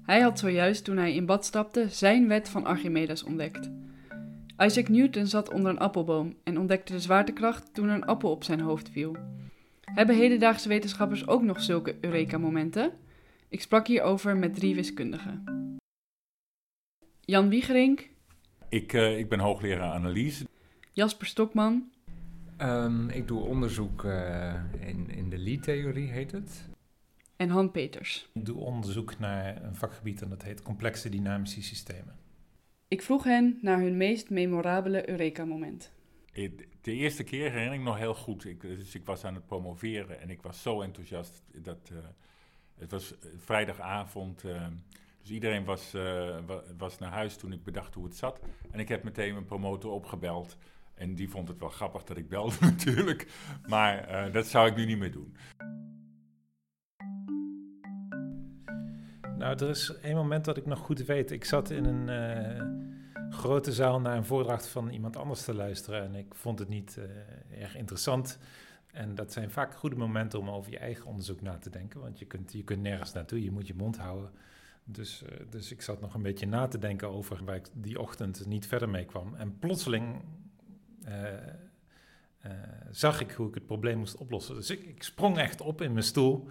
Hij had zojuist toen hij in bad stapte zijn wet van Archimedes ontdekt. Isaac Newton zat onder een appelboom en ontdekte de zwaartekracht toen er een appel op zijn hoofd viel. Hebben hedendaagse wetenschappers ook nog zulke Eureka-momenten? Ik sprak hierover met drie wiskundigen. Jan Wiegerink, Ik, eh, ik ben hoogleraar analyse. Jasper Stokman, Ehm, ik doe onderzoek eh, in, in de Lie-theorie, heet het. en Han Peters. Ik doe onderzoek naar een vakgebied en dat heet complexe dynamische systemen. Ik vroeg hen naar hun meest memorabele Eureka-moment. De eerste keer herinner ik nog heel goed. Ik, dus ik was aan het promoveren en ik was zo enthousiast. Dat, eh, het was vrijdagavond, eh, dus iedereen was, eh, wa- was naar huis toen ik bedacht hoe het zat. En ik heb meteen mijn promotor opgebeld. En die vond het wel grappig dat ik belde natuurlijk. Maar eh, dat zou ik nu niet meer doen. Nou, er is één moment dat ik nog goed weet. Ik zat in een eh, grote zaal naar een voordracht van iemand anders te luisteren en ik vond het niet eh, erg interessant. En dat zijn vaak goede momenten om over je eigen onderzoek na te denken, want je kunt, je kunt nergens naartoe, je moet je mond houden. Dus, eh, dus ik zat nog een beetje na te denken over waar ik die ochtend niet verder mee kwam. En plotseling zag ik hoe ik het probleem moest oplossen. Dus ik, ik sprong echt op in mijn stoel.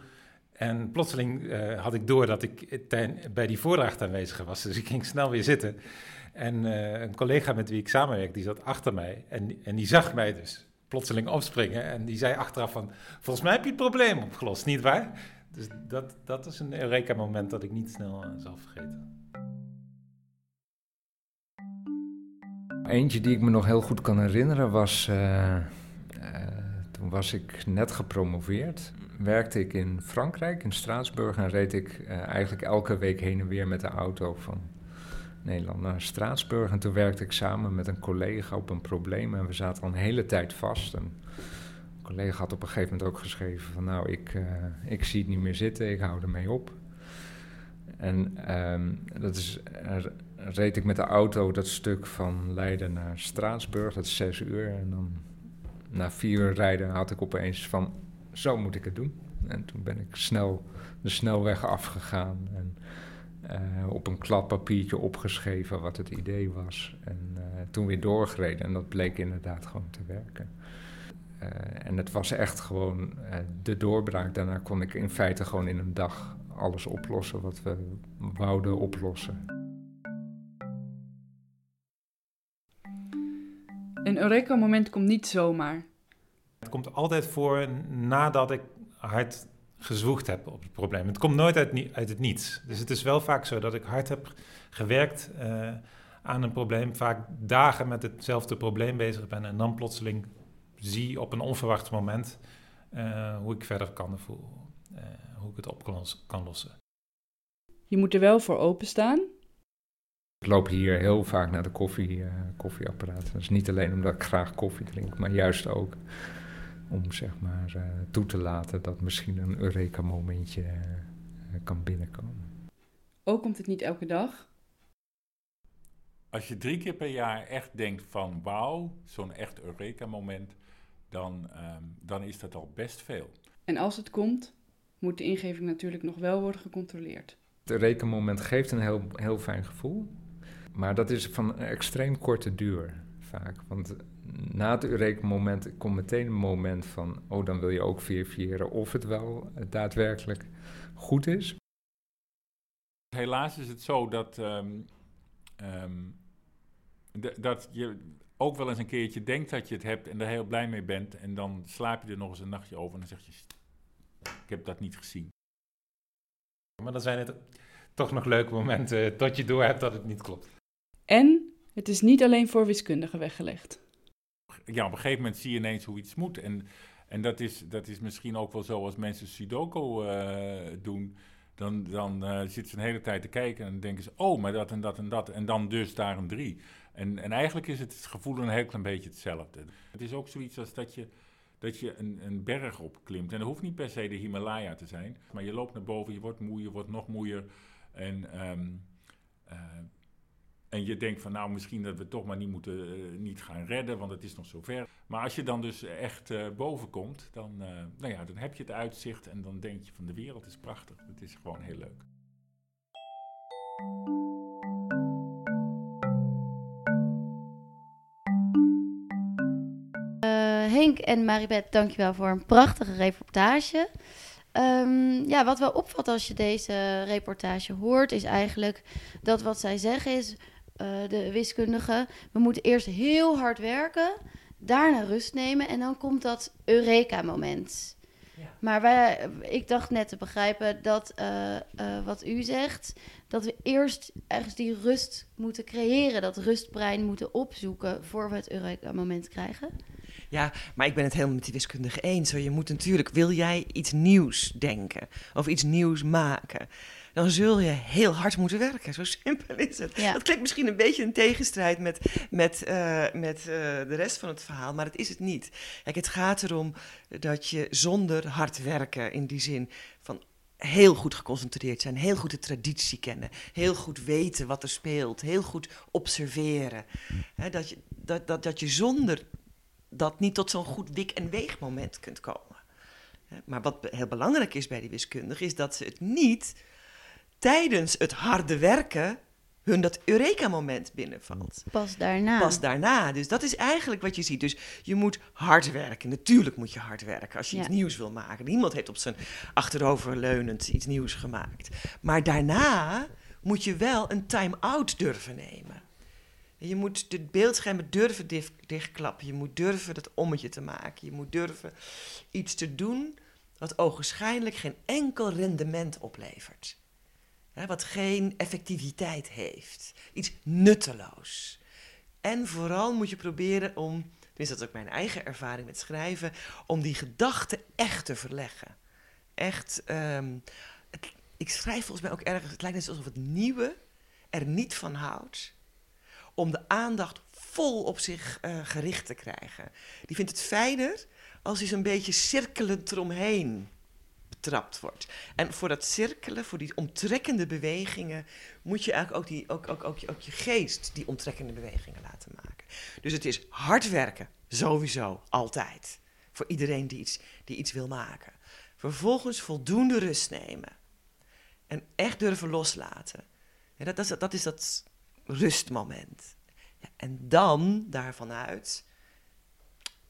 En plotseling eh, had ik door dat ik bij die voordracht aanwezig was. Dus ik ging snel weer zitten. En eh, een collega met wie ik samenwerk, die zat achter mij. En, en die zag mij dus plotseling opspringen. En die zei achteraf van, volgens mij heb je het probleem opgelost, niet waar? Dus dat, dat is een Eureka-moment dat ik niet snel eh, zal vergeten. Eentje die ik me nog heel goed kan herinneren was. Toen was ik net gepromoveerd. Werkte ik in Frankrijk, in Straatsburg. En reed ik eh, eigenlijk elke week heen en weer met de auto van Nederland naar Straatsburg. En toen werkte ik samen met een collega op een probleem. En we zaten al een hele tijd vast. En een collega had op een gegeven moment ook geschreven: van nou, ik, eh, ik zie het niet meer zitten, ik hou ermee op. En ehm, dat is, reed ik met de auto dat stuk van Leiden naar Straatsburg, dat is zes uur. En dan na vier uur rijden had ik opeens van, zo moet ik het doen. En toen ben ik snel de snelweg afgegaan en Uh, op een kladpapiertje opgeschreven wat het idee was. En uh, toen weer doorgereden en dat bleek inderdaad gewoon te werken. Uh, en het was echt gewoon de doorbraak. Daarna kon ik in feite gewoon in een dag alles oplossen wat we wouden oplossen. Een Eureka-moment komt niet zomaar. Het komt altijd voor nadat ik hard gezwoegd heb op het probleem. Het komt nooit uit, uit het niets. Dus het is wel vaak zo dat ik hard heb gewerkt uh, aan een probleem, vaak dagen met hetzelfde probleem bezig ben en dan plotseling zie op een onverwacht moment uh, hoe ik verder kan voelen, uh, hoe ik het op kan, kan lossen. Je moet er wel voor openstaan. Ik loop hier heel vaak naar de koffie, koffieapparaat. Dat is niet alleen omdat ik graag koffie drink, maar juist ook om zeg maar uh, toe te laten dat misschien een Eureka-momentje uh, kan binnenkomen. Ook komt het niet elke dag? Als je drie keer per jaar echt denkt van wauw, zo'n echt Eureka-moment, dan, um, dan is dat al best veel. En als het komt, moet de ingeving natuurlijk nog wel worden gecontroleerd. Het Eureka-moment geeft een heel, heel fijn gevoel, maar dat is van een extreem korte duur vaak. Want na het Eureka-moment komt meteen een moment van... oh, dan wil je ook verifiëren of het wel daadwerkelijk goed is. Helaas is het zo dat, um, um, dat je ook wel eens een keertje denkt dat je het hebt... en er heel blij mee bent. En dan slaap je er nog eens een nachtje over en dan zeg je... ik heb dat niet gezien. Maar dan zijn het toch nog leuke momenten tot je door hebt dat het niet klopt. En het is niet alleen voor wiskundigen weggelegd. Ja, op een gegeven moment zie je ineens hoe iets moet. En, en dat, is, dat is misschien ook wel zo als mensen Sudoku uh, doen. Dan, dan uh, zitten ze een hele tijd te kijken en denken ze, oh, maar dat en dat en dat. En dan dus daar een drie. En, en eigenlijk is het gevoel een heel klein beetje hetzelfde. Het is ook zoiets als dat je, dat je een, een berg opklimt. En dat hoeft niet per se de Himalaya te zijn. Maar je loopt naar boven, je wordt moe, je wordt nog moeier. En um, uh, en je denkt van nou, misschien dat we toch maar niet moeten uh, niet gaan redden, want het is nog zo ver. Maar als je dan dus echt uh, boven komt, dan, uh, nou ja, dan heb je het uitzicht en dan denk je van de wereld is prachtig. Het is gewoon heel leuk. Henk en Maribeth, dankjewel voor een prachtige reportage. Um, ja, wat wel opvalt als je deze reportage hoort, is eigenlijk dat wat zij zeggen is uh, de wiskundige. We moeten eerst heel hard werken, daarna rust nemen en dan komt dat Eureka-moment. Ja. Maar wij, ik dacht net te begrijpen dat uh, uh, wat u zegt, dat we eerst ergens die rust moeten creëren, dat rustbrein moeten opzoeken voor we het Eureka-moment krijgen. Ja, maar ik ben het helemaal met die wiskundige eens. Je moet natuurlijk, wil jij iets nieuws denken of iets nieuws maken? Dan zul je heel hard moeten werken. Zo simpel is het. Dat klinkt misschien een beetje een tegenstrijd met, met, uh, met uh, de rest van het verhaal, maar het is het niet. Kijk, het gaat erom dat je zonder hard werken, in die zin van heel goed geconcentreerd zijn, heel goed de traditie kennen, heel goed weten wat er speelt, heel goed observeren. dat, je, dat, dat, dat je zonder dat niet tot zo'n goed wik- en weegmoment kunt komen. Maar wat heel belangrijk is bij die wiskundigen, is dat ze het niet tijdens het harde werken hun dat Eureka-moment binnenvalt. Pas daarna. Pas daarna. Dus dat is eigenlijk wat je ziet. Dus je moet hard werken. Natuurlijk moet je hard werken als je iets nieuws wil maken. Niemand heeft op zijn achteroverleunend iets nieuws gemaakt. Maar daarna moet je wel een time-out durven nemen. Je moet de beeldschermen durven dichtklappen. Je moet durven dat ommetje te maken. Je moet durven iets te doen wat ogenschijnlijk geen enkel rendement oplevert. Hè, wat geen effectiviteit heeft. Iets nutteloos. En vooral moet je proberen om, tenminste dat is ook mijn eigen ervaring met schrijven, om die gedachten echt te verleggen. Echt, het, ik schrijf volgens mij ook ergens, het lijkt net alsof het nieuwe er niet van houdt om de aandacht vol op zich uh, gericht te krijgen. Die vindt het fijner als hij zo'n beetje cirkelend eromheen betrapt wordt. En voor dat cirkelen, voor die omtrekkende bewegingen, moet je eigenlijk ook, die, ook, ook, ook, ook je geest die omtrekkende bewegingen laten maken. Dus het is hard werken, sowieso, altijd. Voor iedereen die iets, die iets wil maken. Vervolgens voldoende rust nemen. En echt durven loslaten. Dat, dat, is, dat rustmoment. En dan daarvan uit,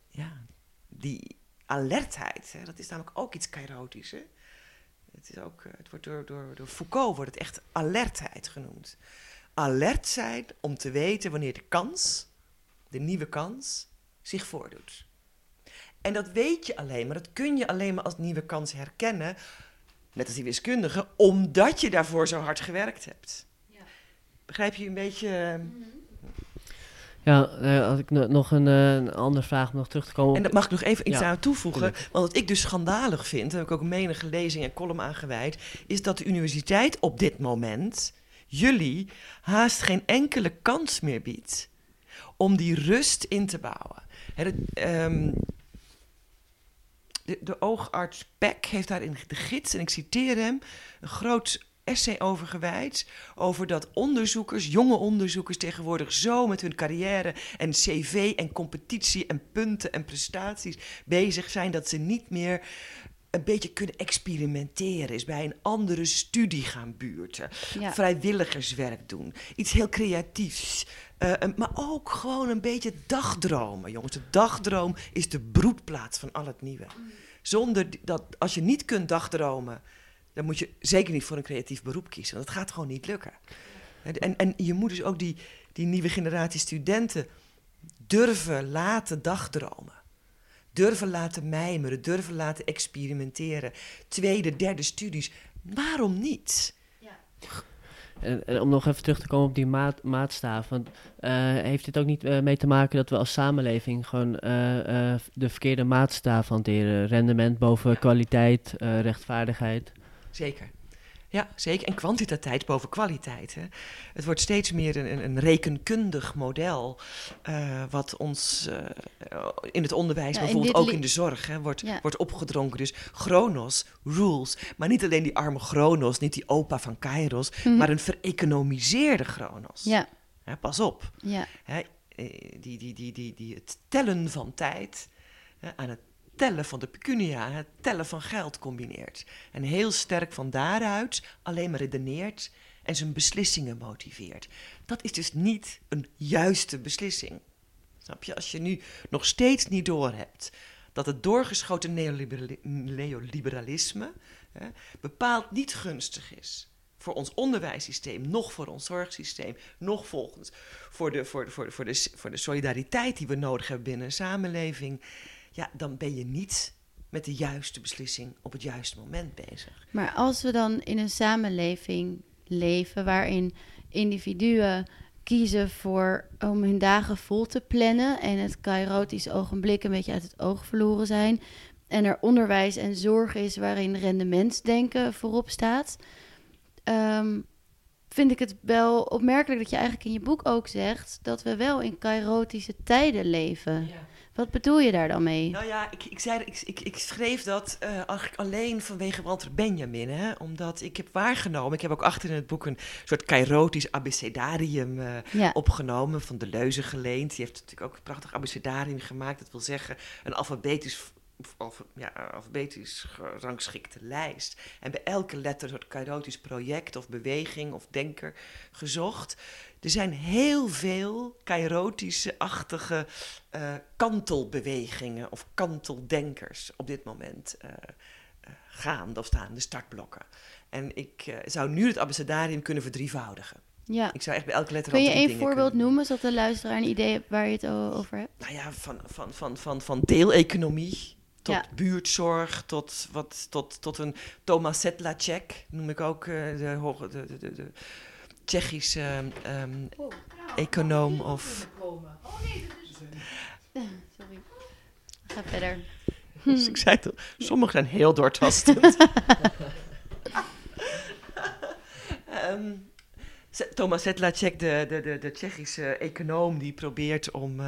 ja, die alertheid, hè, dat is namelijk ook iets kairotisch. Hè? Het, is ook, eh, het wordt door, door, door Foucault wordt het echt alertheid genoemd. Alert zijn om te weten wanneer de kans, de nieuwe kans, zich voordoet. En dat weet je alleen maar, dat kun je alleen maar als nieuwe kans herkennen, net als die wiskundige, omdat je daarvoor zo hard gewerkt hebt. Ja. Begrijp je een beetje? Eh, ja, uh, had ik nog een, uh, een, andere vraag om nog terug te komen. En dat mag ik nog even iets aan toevoegen. Want wat ik dus schandalig vind, daar heb ik ook menige lezing en column aan gewijd, is dat de universiteit op dit moment jullie haast geen enkele kans meer biedt om die rust in te bouwen. He, um, de, de, oogarts Peck heeft daarin de gids, en ik citeer hem, een groot essay over gewijd. Over dat onderzoekers, jonge onderzoekers tegenwoordig zo met hun carrière en cv en competitie en punten en prestaties bezig zijn dat ze niet meer een beetje kunnen experimenteren, is bij een andere studie gaan buurten, vrijwilligerswerk doen, iets heel creatiefs. Uh, maar ook gewoon een beetje dagdromen, jongens. De dagdroom is de broedplaats van al het nieuwe. Zonder dat, als je niet kunt dagdromen, dan moet je zeker niet voor een creatief beroep kiezen. Want dat gaat gewoon niet lukken. En, en je moet dus ook die, die nieuwe generatie studenten durven laten dagdromen. Durven laten mijmeren, durven laten experimenteren. Tweede, derde studies. Waarom niet? Ja. En, en, om nog even terug te komen op die maat, maatstaaf. Want, uh, heeft dit ook niet uh, mee te maken dat we als samenleving gewoon uh, de verkeerde maatstaaf hanteren? Rendement boven kwaliteit, rechtvaardigheid. Zeker. Ja, zeker. En kwantiteit boven kwaliteit. Hè. Het wordt steeds meer een, een rekenkundig model. Uh, wat ons uh, in het onderwijs, ja, bijvoorbeeld ook in de zorg, hè, wordt, ja. wordt opgedronken. Dus chronos, rules. Maar niet alleen die arme chronos, niet die opa van Kairos, mm -hmm. maar een vereconomiseerde chronos. Ja. Hè, pas op. Ja. Hè, die, die, die, die, die, het tellen van tijd hè, aan het tellen van de pecunia, het tellen van geld combineert. En heel sterk van daaruit alleen maar redeneert en zijn beslissingen motiveert. Dat is dus niet een juiste beslissing. Snap je? Als je nu nog steeds niet doorhebt dat het doorgeschoten neoliberalisme hè, bepaald niet gunstig is voor ons onderwijssysteem, nog voor ons zorgsysteem, nog volgens voor de, voor, voor, voor, de, voor de solidariteit die we nodig hebben binnen een samenleving ja, dan ben je niet met de juiste beslissing op het juiste moment bezig. Maar als we dan in een samenleving leven waarin individuen kiezen voor om hun dagen vol te plannen en het kairotisch ogenblik een beetje uit het oog verloren zijn en er onderwijs en zorg is waarin rendementsdenken voorop staat, um, vind ik het wel opmerkelijk dat je eigenlijk in je boek ook zegt dat we wel in kairotische tijden leven. Ja. Wat bedoel je daar dan mee? Nou ja, ik, ik, zei, ik, ik, ik schreef dat uh, eigenlijk alleen vanwege Walter Benjamin. Hè? Omdat ik heb waargenomen, ik heb ook achter in het boek een soort kairotisch abecedarium uh, ja. opgenomen, van de Leuze geleend. Die heeft natuurlijk ook een prachtig abecedarium gemaakt. Dat wil zeggen een alfabetisch Alf, ja, alfabetisch gerangschikte lijst. En bij elke letter een soort kairotisch project of beweging of denker gezocht. Er zijn heel veel kairotische-achtige uh, kantelbewegingen of kanteldenkers op dit moment uh, gaande of staan, de startblokken. En ik zou nu het abecedarium kunnen verdrievoudigen. Ja. Ik zou echt bij elke letter Kun je één voorbeeld kunnen... noemen, zodat de luisteraar een idee heeft waar je het over hebt? Nou ja, van, van, van, van, van deeleconomie tot ja. buurtzorg, tot, wat, tot, tot een Thomas Sedlacek, noem ik ook de, de, de, de Tsjechische um, oh, nou, econoom of... Oh nee, Sorry. Ga verder. Dus ik zei toch, sommigen zijn heel doortastend. um, Thomas Sedlacek, de, de, de, de Tsjechische econoom, die probeert om uh,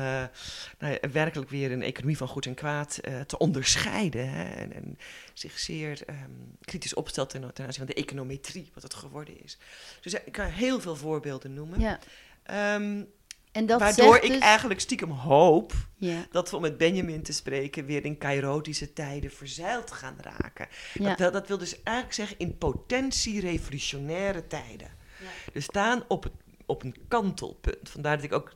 nou ja, werkelijk weer een economie van goed en kwaad uh, te onderscheiden. Hè, en, en, zich zeer um, kritisch opstelt ten, ten aanzien van de econometrie, wat het geworden is. Dus ik kan heel veel voorbeelden noemen. Ja. Um, en dat Waardoor ik dus... eigenlijk stiekem hoop ja. dat we, om met Benjamin te spreken, weer in kairotische tijden verzeild gaan raken. Ja. Dat, dat wil dus eigenlijk zeggen in potentie revolutionaire tijden. We staan op, het, op een kantelpunt. Vandaar dat ik ook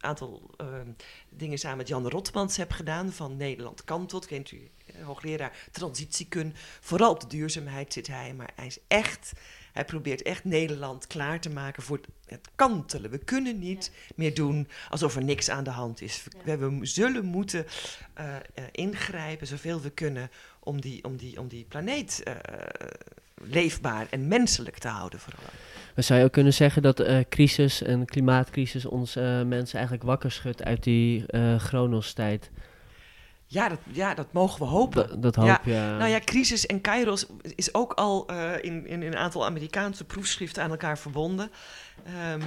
een aantal ehm, dingen samen met Jan Rotmans heb gedaan van Nederland kantelt. Kent u, eh, hoogleraar transitiekun. Vooral op de duurzaamheid zit hij, maar hij is echt... Hij probeert echt Nederland klaar te maken voor het kantelen. We kunnen niet meer doen alsof er niks aan de hand is. We, we zullen moeten eh, eh, ingrijpen zoveel we kunnen om die, om die, om die planeet leefbaar en menselijk te houden vooral. Maar zou je ook kunnen zeggen dat eh crisis en klimaatcrisis ons eh, mensen eigenlijk wakker schudt uit die eh chronos-tijd? Ja dat, ja, dat mogen we hopen. Dat, dat hoop Ja, je. Nou ja, crisis en kairos is ook al in, in een aantal Amerikaanse proefschriften aan elkaar verbonden. Ehm,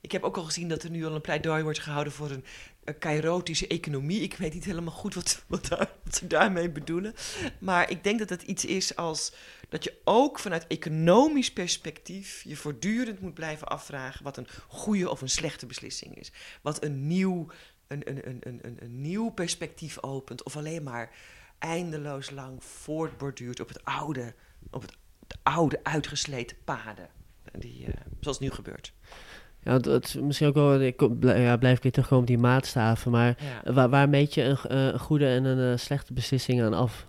ik heb ook al gezien dat er nu al een pleidooi wordt gehouden voor een, een kairotische economie. Ik weet niet helemaal goed wat, wat, daar, wat ze daarmee bedoelen. Maar ik denk dat het iets is als dat je ook vanuit economisch perspectief je voortdurend moet blijven afvragen wat een goede of een slechte beslissing is. Wat een nieuw, een, een, een, een, een, een nieuw perspectief opent of alleen maar eindeloos lang voortborduurt op het oude, op het, de oude uitgesleten paden. Die, eh, zoals nu gebeurt. Ja, het is misschien ook wel, ik ja, blijf ik weer terugkomen op die maatstaven, maar Ja. waar, waar meet je een, eh, een goede en een eh, slechte beslissing aan af?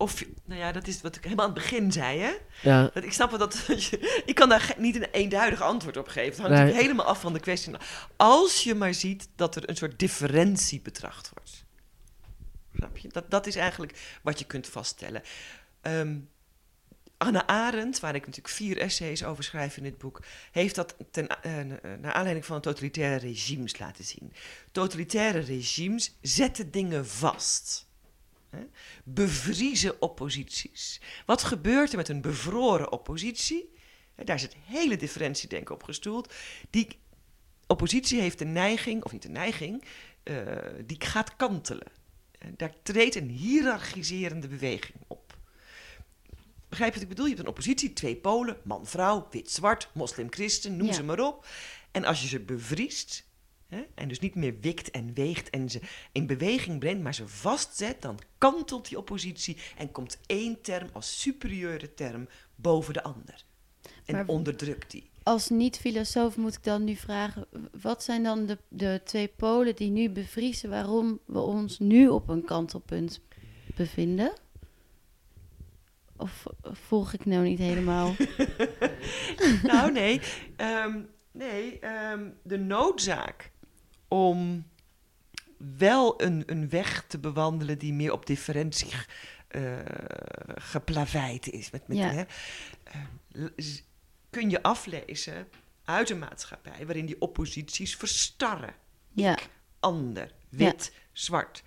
Of, nou ja, dat is wat ik helemaal aan het begin zei, hè? Ja, Dat, ik snap wel dat, dat je, ik kan daar niet een eenduidig antwoord op geven. Het hangt Nee. natuurlijk helemaal af van de kwestie. Als je maar ziet dat er een soort differentie betracht wordt. Snap je? Dat, dat is eigenlijk wat je kunt vaststellen. Ehm Anne Arendt, waar ik natuurlijk vier essays over schrijf in dit boek, heeft dat ten, eh, naar aanleiding van totalitaire regimes laten zien. Totalitaire regimes zetten dingen vast. Bevriezen opposities. Wat gebeurt er met een bevroren oppositie? Daar is het hele differentiedenken op gestoeld. Die oppositie heeft de neiging, of niet de neiging, eh, die gaat kantelen. En daar treedt een hiërarchiserende beweging op. Begrijp je wat ik bedoel? Je hebt een oppositie, twee polen, man-vrouw, wit-zwart, moslim-christen, noem Ja. ze maar op. En als je ze bevriest, hè, en dus niet meer wikt en weegt en ze in beweging brengt, maar ze vastzet, dan kantelt die oppositie en komt één term als superieure term boven de ander. En Maar- onderdrukt die. Als niet-filosoof moet ik dan nu vragen... wat zijn dan de, de twee polen die nu bevriezen... waarom we ons nu op een kantelpunt bevinden? Of volg ik nou niet helemaal? nou, nee. ehm, nee, ehm, de noodzaak om wel een, een weg te bewandelen die meer op differentie eh geplaveid is. Met, met, Ja. hè, eh, kun je aflezen uit een maatschappij waarin die opposities verstarren. ja, Ander, wit, zwart,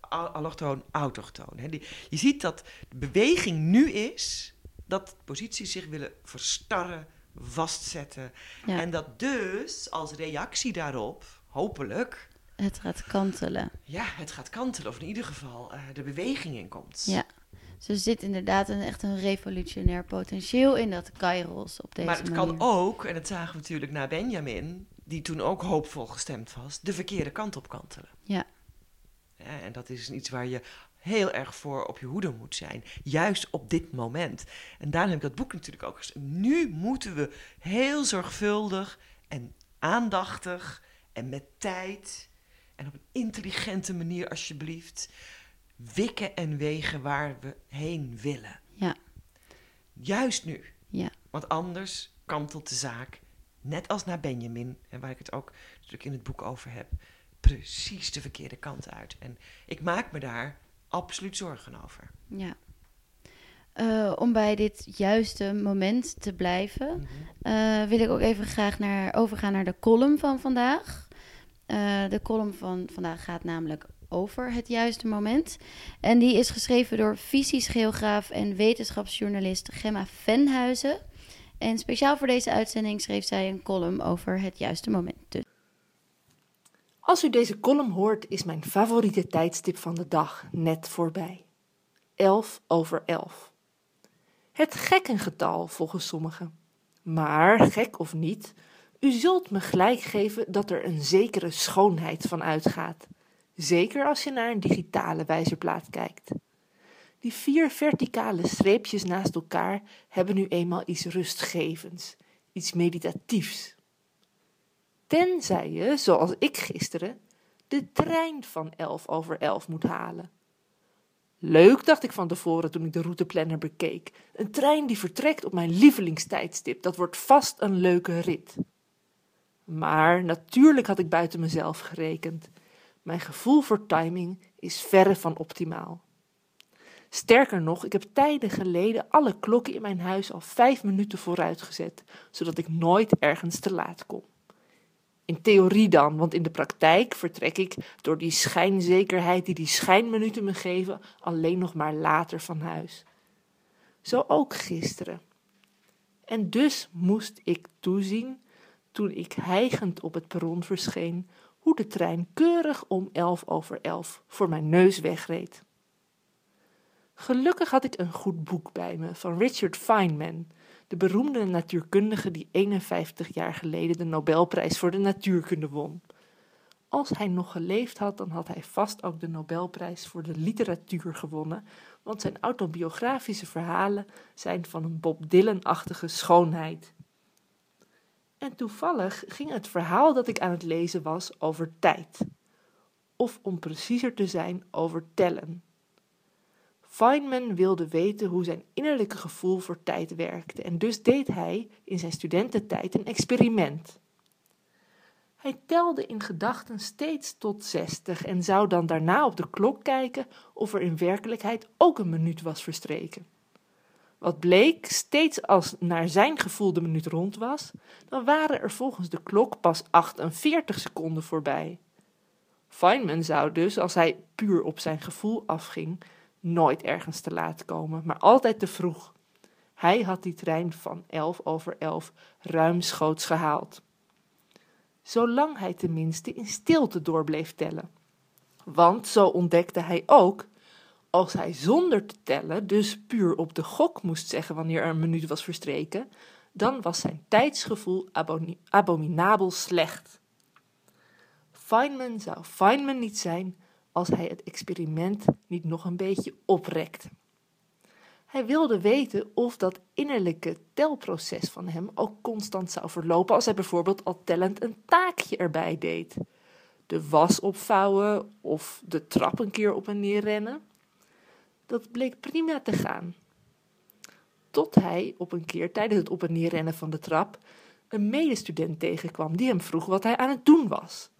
al- allochtoon, autochtoon. Hè. Die, je ziet dat de beweging nu is dat posities zich willen verstarren, vastzetten. ja. En dat dus als reactie daarop, hopelijk, het gaat kantelen. ja, het gaat kantelen. Of in ieder geval eh, de beweging in komt. Ja. Dus er zit inderdaad een, echt een revolutionair potentieel in dat Kairos op deze maar het manier. kan ook, en dat zagen we natuurlijk na Benjamin, die toen ook hoopvol gestemd was, de verkeerde kant op kantelen. Ja. Ja, en dat is iets waar je heel erg voor op je hoede moet zijn. Juist op dit moment. En daarom heb ik dat boek natuurlijk ook geschreven. Nu moeten we heel zorgvuldig en aandachtig en met tijd en op een intelligente manier alsjeblieft wikken en wegen waar we heen willen. Ja. Juist nu. Ja. Want anders kantelt de zaak, net als naar Benjamin, en waar ik het ook natuurlijk in het boek over heb, precies de verkeerde kant uit. En ik maak me daar absoluut zorgen over. Ja. Eh, om bij dit juiste moment te blijven, eh, wil ik ook even graag naar, overgaan naar de column van vandaag. Eh, de column van vandaag gaat namelijk over het juiste moment. En die is geschreven door fysisch geograaf en wetenschapsjournalist Gemma Venhuizen. En speciaal voor deze uitzending schreef zij een column over het juiste moment. Als u deze column hoort, is mijn favoriete tijdstip van de dag net voorbij. 11 over 11. Het gekkengetal volgens sommigen. Maar, gek of niet, u zult me gelijk geven dat er een zekere schoonheid van uitgaat. Zeker als je naar een digitale wijzerplaat kijkt. Die vier verticale streepjes naast elkaar hebben nu eenmaal iets rustgevends, iets meditatiefs. Tenzij je, zoals ik gisteren, de trein van elf over elf moet halen. Leuk, dacht ik van tevoren toen ik de routeplanner bekeek. Een trein die vertrekt op mijn lievelingstijdstip. Dat wordt vast een leuke rit. Maar natuurlijk had ik buiten mezelf gerekend. Mijn gevoel voor timing is verre van optimaal. Sterker nog, ik heb tijden geleden alle klokken in mijn huis al vijf minuten vooruitgezet, zodat ik nooit ergens te laat kom. In theorie dan, want in de praktijk vertrek ik door die schijnzekerheid die die schijnminuten me geven alleen nog maar later van huis. Zo ook gisteren. En dus moest ik toezien, toen ik hijgend op het perron verscheen, hoe de trein keurig om elf over elf voor mijn neus wegreed. Gelukkig had ik een goed boek bij me van Richard Feynman, de beroemde natuurkundige die 51 jaar geleden de Nobelprijs voor de natuurkunde won. Als hij nog geleefd had, dan had hij vast ook de Nobelprijs voor de literatuur gewonnen, want zijn autobiografische verhalen zijn van een Bob Dylan-achtige schoonheid. En toevallig ging het verhaal dat ik aan het lezen was over tijd. Of om preciezer te zijn, over tellen. Feynman wilde weten hoe zijn innerlijke gevoel voor tijd werkte en dus deed hij in zijn studententijd een experiment. Hij telde in gedachten steeds tot zestig en zou dan daarna op de klok kijken of er in werkelijkheid ook een minuut was verstreken. Wat bleek, steeds als naar zijn gevoel de minuut rond was, dan waren er volgens de klok pas 48 seconden voorbij. Feynman zou dus, als hij puur op zijn gevoel afging, nooit ergens te laat komen, maar altijd te vroeg. Hij had die trein van elf over elf ruimschoots gehaald. Zolang hij tenminste in stilte door bleef tellen. Want, zo ontdekte hij ook, als hij zonder te tellen, dus puur op de gok moest zeggen wanneer er een minuut was verstreken, dan was zijn tijdsgevoel abominabel slecht. Feynman zou Feynman niet zijn als hij het experiment niet nog een beetje oprekte. Hij wilde weten of dat innerlijke telproces van hem ook constant zou verlopen als hij bijvoorbeeld al tellend een taakje erbij deed. De was opvouwen of de trap een keer op en neer rennen. Dat bleek prima te gaan. Tot hij op een keer tijdens het op en neer rennen van de trap een medestudent tegenkwam die hem vroeg wat hij aan het doen was.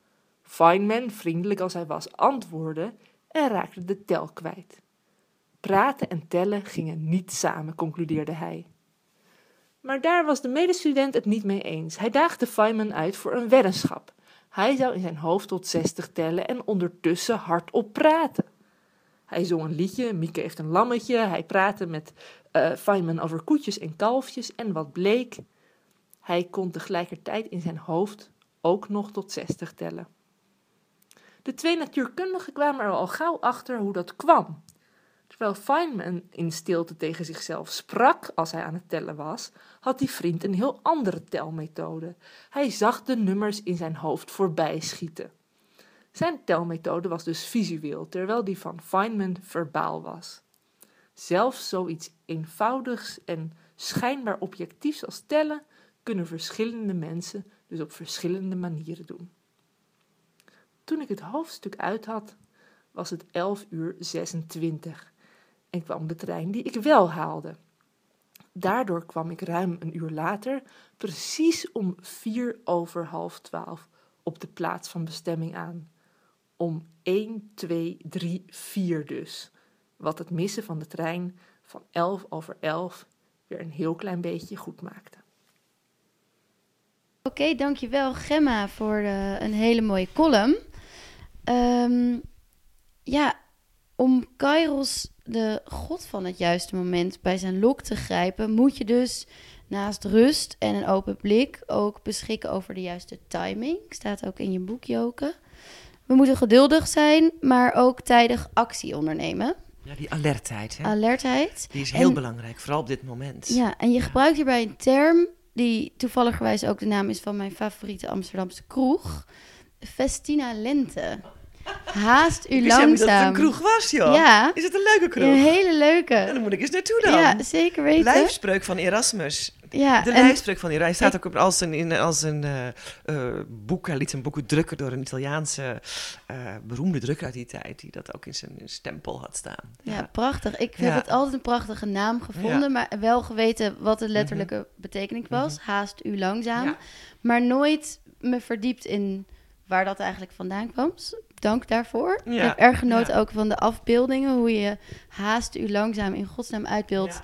Feynman, vriendelijk als hij was, antwoordde en raakte de tel kwijt. Praten en tellen gingen niet samen, concludeerde hij. Maar daar was de medestudent het niet mee eens. Hij daagde Feynman uit voor een weddenschap. Hij zou in zijn hoofd tot zestig tellen en ondertussen hardop praten. Hij zong een liedje, Mieke heeft een lammetje. Hij praatte met uh, Feynman over koetjes en kalfjes. En wat bleek? Hij kon tegelijkertijd in zijn hoofd ook nog tot zestig tellen. De twee natuurkundigen kwamen er al gauw achter hoe dat kwam. Terwijl Feynman in stilte tegen zichzelf sprak als hij aan het tellen was, had die vriend een heel andere telmethode. Hij zag de nummers in zijn hoofd voorbij schieten. Zijn telmethode was dus visueel, terwijl die van Feynman verbaal was. Zelfs zoiets eenvoudigs en schijnbaar objectiefs als tellen kunnen verschillende mensen dus op verschillende manieren doen. Toen ik het hoofdstuk uit had, was het 11 uur 26 en kwam de trein die ik wel haalde. Daardoor kwam ik ruim een uur later, precies om vier over half twaalf, op de plaats van bestemming aan. Om 1, 2, 3, 4 dus. Wat het missen van de trein van 11 over 11 weer een heel klein beetje goed maakte. Oké, dankjewel Gemma voor de, een hele mooie column. Um, ja, om Kairos, de god van het juiste moment, bij zijn lok te grijpen, moet je dus naast rust en een open blik ook beschikken over de juiste timing. Staat ook in je boek, Joke. We moeten geduldig zijn, maar ook tijdig actie ondernemen. Ja, die alertheid. Hè? Alertheid. Die is heel belangrijk, vooral op dit moment. Ja, en je gebruikt hierbij een term die toevalligerwijs ook de naam is van mijn favoriete Amsterdamse kroeg. Festina Lente. Haast u Ik helemaal niet dat het een langzaam. kroeg was, joh. Ja, Is het een leuke kroeg? een hele leuke. dan moet ik eens naartoe dan. Ja, zeker weten. Lijfspreuk van Erasmus. Ja, De en- lijfspreuk van Erasmus. Hij staat ook op- als een, in, als een eh, boek. Hij liet zijn boeken drukken door een Italiaanse eh, beroemde drukker uit die tijd. Die dat ook in zijn stempel had staan. Ja, prachtig. Ik heb Ja. het altijd een prachtige naam gevonden, maar wel geweten wat de letterlijke betekenis was. Haast u langzaam. Maar nooit me verdiept in waar dat eigenlijk vandaan kwam. Dank daarvoor. Ja. Ik heb erg genoten Ja. ook van de afbeeldingen, hoe je haast u langzaam in godsnaam uitbeeldt.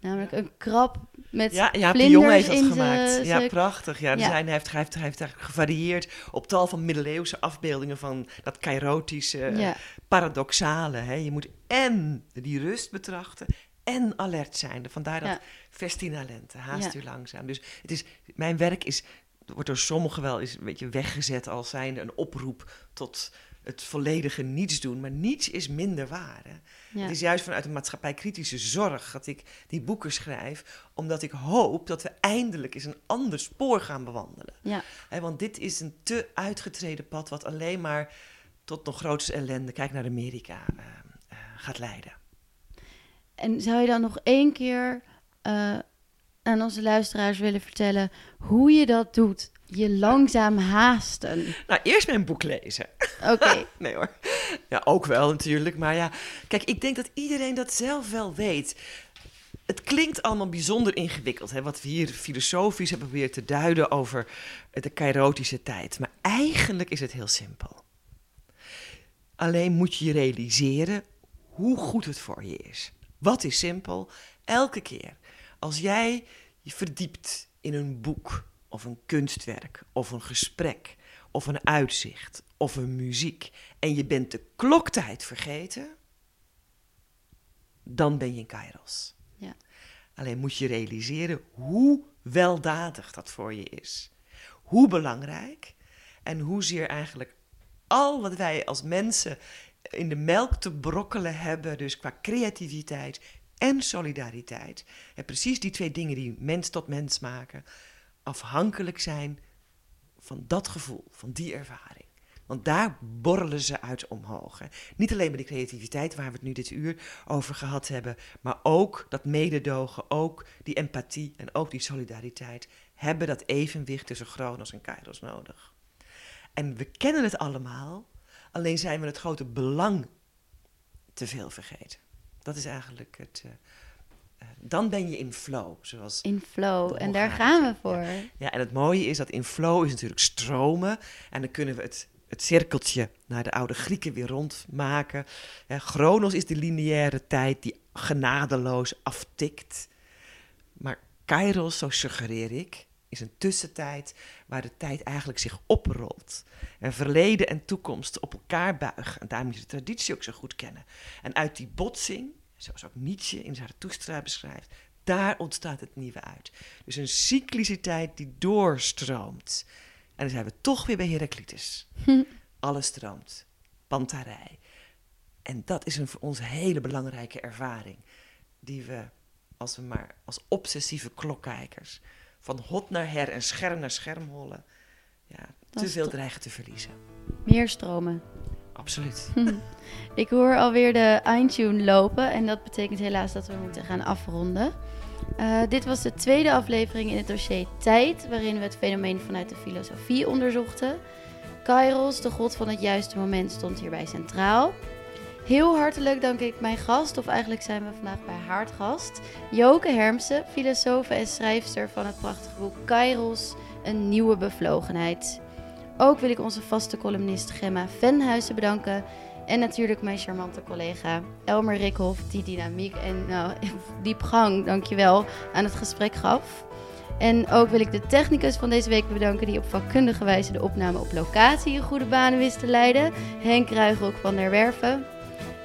Namelijk een krab met Ja, ja Pion heeft dat gemaakt. Ja, prachtig. Ja, Ja. Zijn, hij, heeft, hij, heeft, hij heeft eigenlijk gevarieerd op tal van middeleeuwse afbeeldingen van dat kairotische, Ja. paradoxale. Hè. Je moet en die rust betrachten en alert zijn. Vandaar dat Ja. festina lente, haast u langzaam. Dus het is, mijn werk is, wordt door sommigen wel eens een beetje weggezet als zijnde een oproep tot het volledige niets doen. Maar niets is minder waar. Hè. Ja. Het is juist vanuit een maatschappijkritische zorg dat ik die boeken schrijf, omdat ik hoop dat we eindelijk eens een ander spoor gaan bewandelen. Ja. Hè, want dit is een te uitgetreden pad wat alleen maar tot nog grootste ellende, kijk naar Amerika, eh, eh, gaat leiden. En zou je dan nog één keer eh, aan onze luisteraars willen vertellen hoe je dat doet? Je langzaam haasten. Nou, eerst mijn boek lezen. Oké. nee hoor. Ja, ook wel natuurlijk. Maar ja, kijk, ik denk dat iedereen dat zelf wel weet. Het klinkt allemaal bijzonder ingewikkeld, hè, wat we hier filosofisch hebben proberen te duiden over de kairotische tijd. Maar eigenlijk is het heel simpel. Alleen moet je je realiseren hoe goed het voor je is. Wat is simpel? Elke keer als jij je verdiept in een boek of een kunstwerk of een gesprek of een uitzicht of een muziek en je bent de kloktijd vergeten, dan ben je in Kairos. Ja. Alleen moet je realiseren hoe weldadig dat voor je is. Hoe belangrijk en hoezeer eigenlijk al wat wij als mensen in de melk te brokkelen hebben, dus qua creativiteit en solidariteit, en precies die twee dingen die mens tot mens maken, afhankelijk zijn van dat gevoel, van die ervaring. Want daar borrelen ze uit omhoog. Niet alleen maar die creativiteit waar we het nu dit uur over gehad hebben, maar ook dat mededogen, ook die empathie en ook die solidariteit hebben dat evenwicht tussen Chronos en Kairos nodig. En we kennen het allemaal, alleen zijn we het grote belang te veel vergeten. Dat is eigenlijk het. eh, eh, dan ben je in flow, zoals In flow. En daar gaan we voor. ja, en het mooie is dat in flow is natuurlijk stromen. En dan kunnen we het, het cirkeltje naar de oude Grieken weer rondmaken. Ja, Chronos is de lineaire tijd die genadeloos aftikt. Maar Kairos, zo suggereer ik, is een tussentijd waar de tijd eigenlijk zich oprolt. En verleden en toekomst op elkaar buigen. En daar moet je de traditie ook zo goed kennen. En uit die botsing, zoals ook Nietzsche in Zarathustra beschrijft, daar ontstaat het nieuwe uit. Dus een cycliciteit die doorstroomt. En dan zijn we toch weer bij Heraclitus. Alles stroomt. Pantarij. En dat is een voor ons hele belangrijke ervaring. Die we, als we maar als obsessieve klokkijkers... van hot naar her en scherm naar scherm hollen... Ja, te veel dreigen te verliezen. Meer stromen. Absoluut. Ik hoor alweer de eindtune lopen en dat betekent helaas dat we moeten gaan afronden. Eh, dit was de tweede aflevering in het dossier Tijd, waarin we het fenomeen vanuit de filosofie onderzochten. Kairos, de god van het juiste moment, stond hierbij centraal. Heel hartelijk dank ik mijn gast, of eigenlijk zijn we vandaag bij haar gast, Joke Hermsen, filosoof en schrijfster van het prachtige boek Kairos, een nieuwe bevlogenheid. Ook wil ik onze vaste columnist Gemma Venhuizen bedanken. En natuurlijk mijn charmante collega Elmer Rikhoff, die dynamiek en nou, diepgang, dankjewel, aan het gesprek gaf. En ook wil ik de technicus van deze week bedanken die op vakkundige wijze de opname op locatie in goede banen wist te leiden. Henk Ruigrok van der Werven.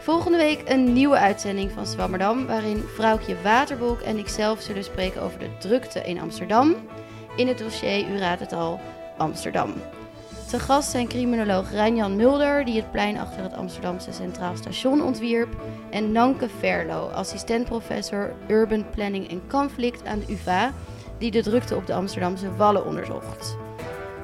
Volgende week een nieuwe uitzending van Zwammerdam, waarin vrouwtje Waterbolk en ikzelf zullen spreken over de drukte in Amsterdam. In het dossier, u raadt het al, Amsterdam. Te gast zijn criminoloog Rijnjan Mulder, die het plein achter het Amsterdamse Centraal Station ontwierp, en Nanke Verlo, assistent-professor Urban Planning en Conflict aan de UvA, die de drukte op de Amsterdamse Wallen onderzocht.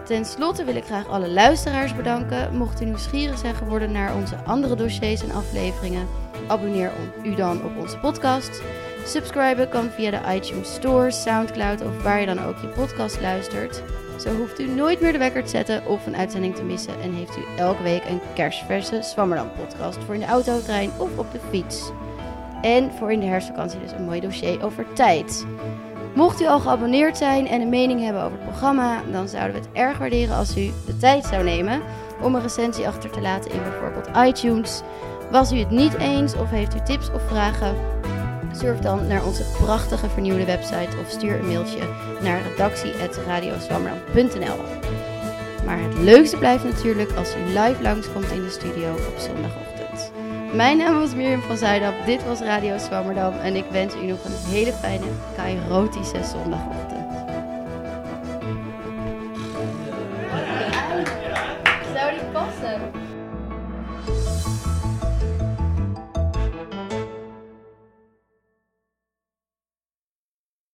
Ten slotte wil ik graag alle luisteraars bedanken. Mocht u nieuwsgierig zijn geworden naar onze andere dossiers en afleveringen, abonneer u dan op onze podcast. Subscriben kan via de iTunes Store, Soundcloud of waar je dan ook je podcast luistert. Zo hoeft u nooit meer de wekker te zetten of een uitzending te missen en heeft u elke week een kerstverse Swammerdam podcast voor in de auto, trein of op de fiets. En voor in de herfstvakantie dus een mooi dossier over tijd. Mocht u al geabonneerd zijn en een mening hebben over het programma, dan zouden we het erg waarderen als u de tijd zou nemen om een recensie achter te laten in bijvoorbeeld iTunes. Was u het niet eens of heeft u tips of vragen? Surf dan naar onze prachtige vernieuwde website of stuur een mailtje naar redactie.radioswammerdam.nl Maar het leukste blijft natuurlijk als u live langskomt in de studio op zondagochtend. Mijn naam was Mirjam van Zuidam, dit was Radio Swammerdam en ik wens u nog een hele fijne, kairotische zondagochtend.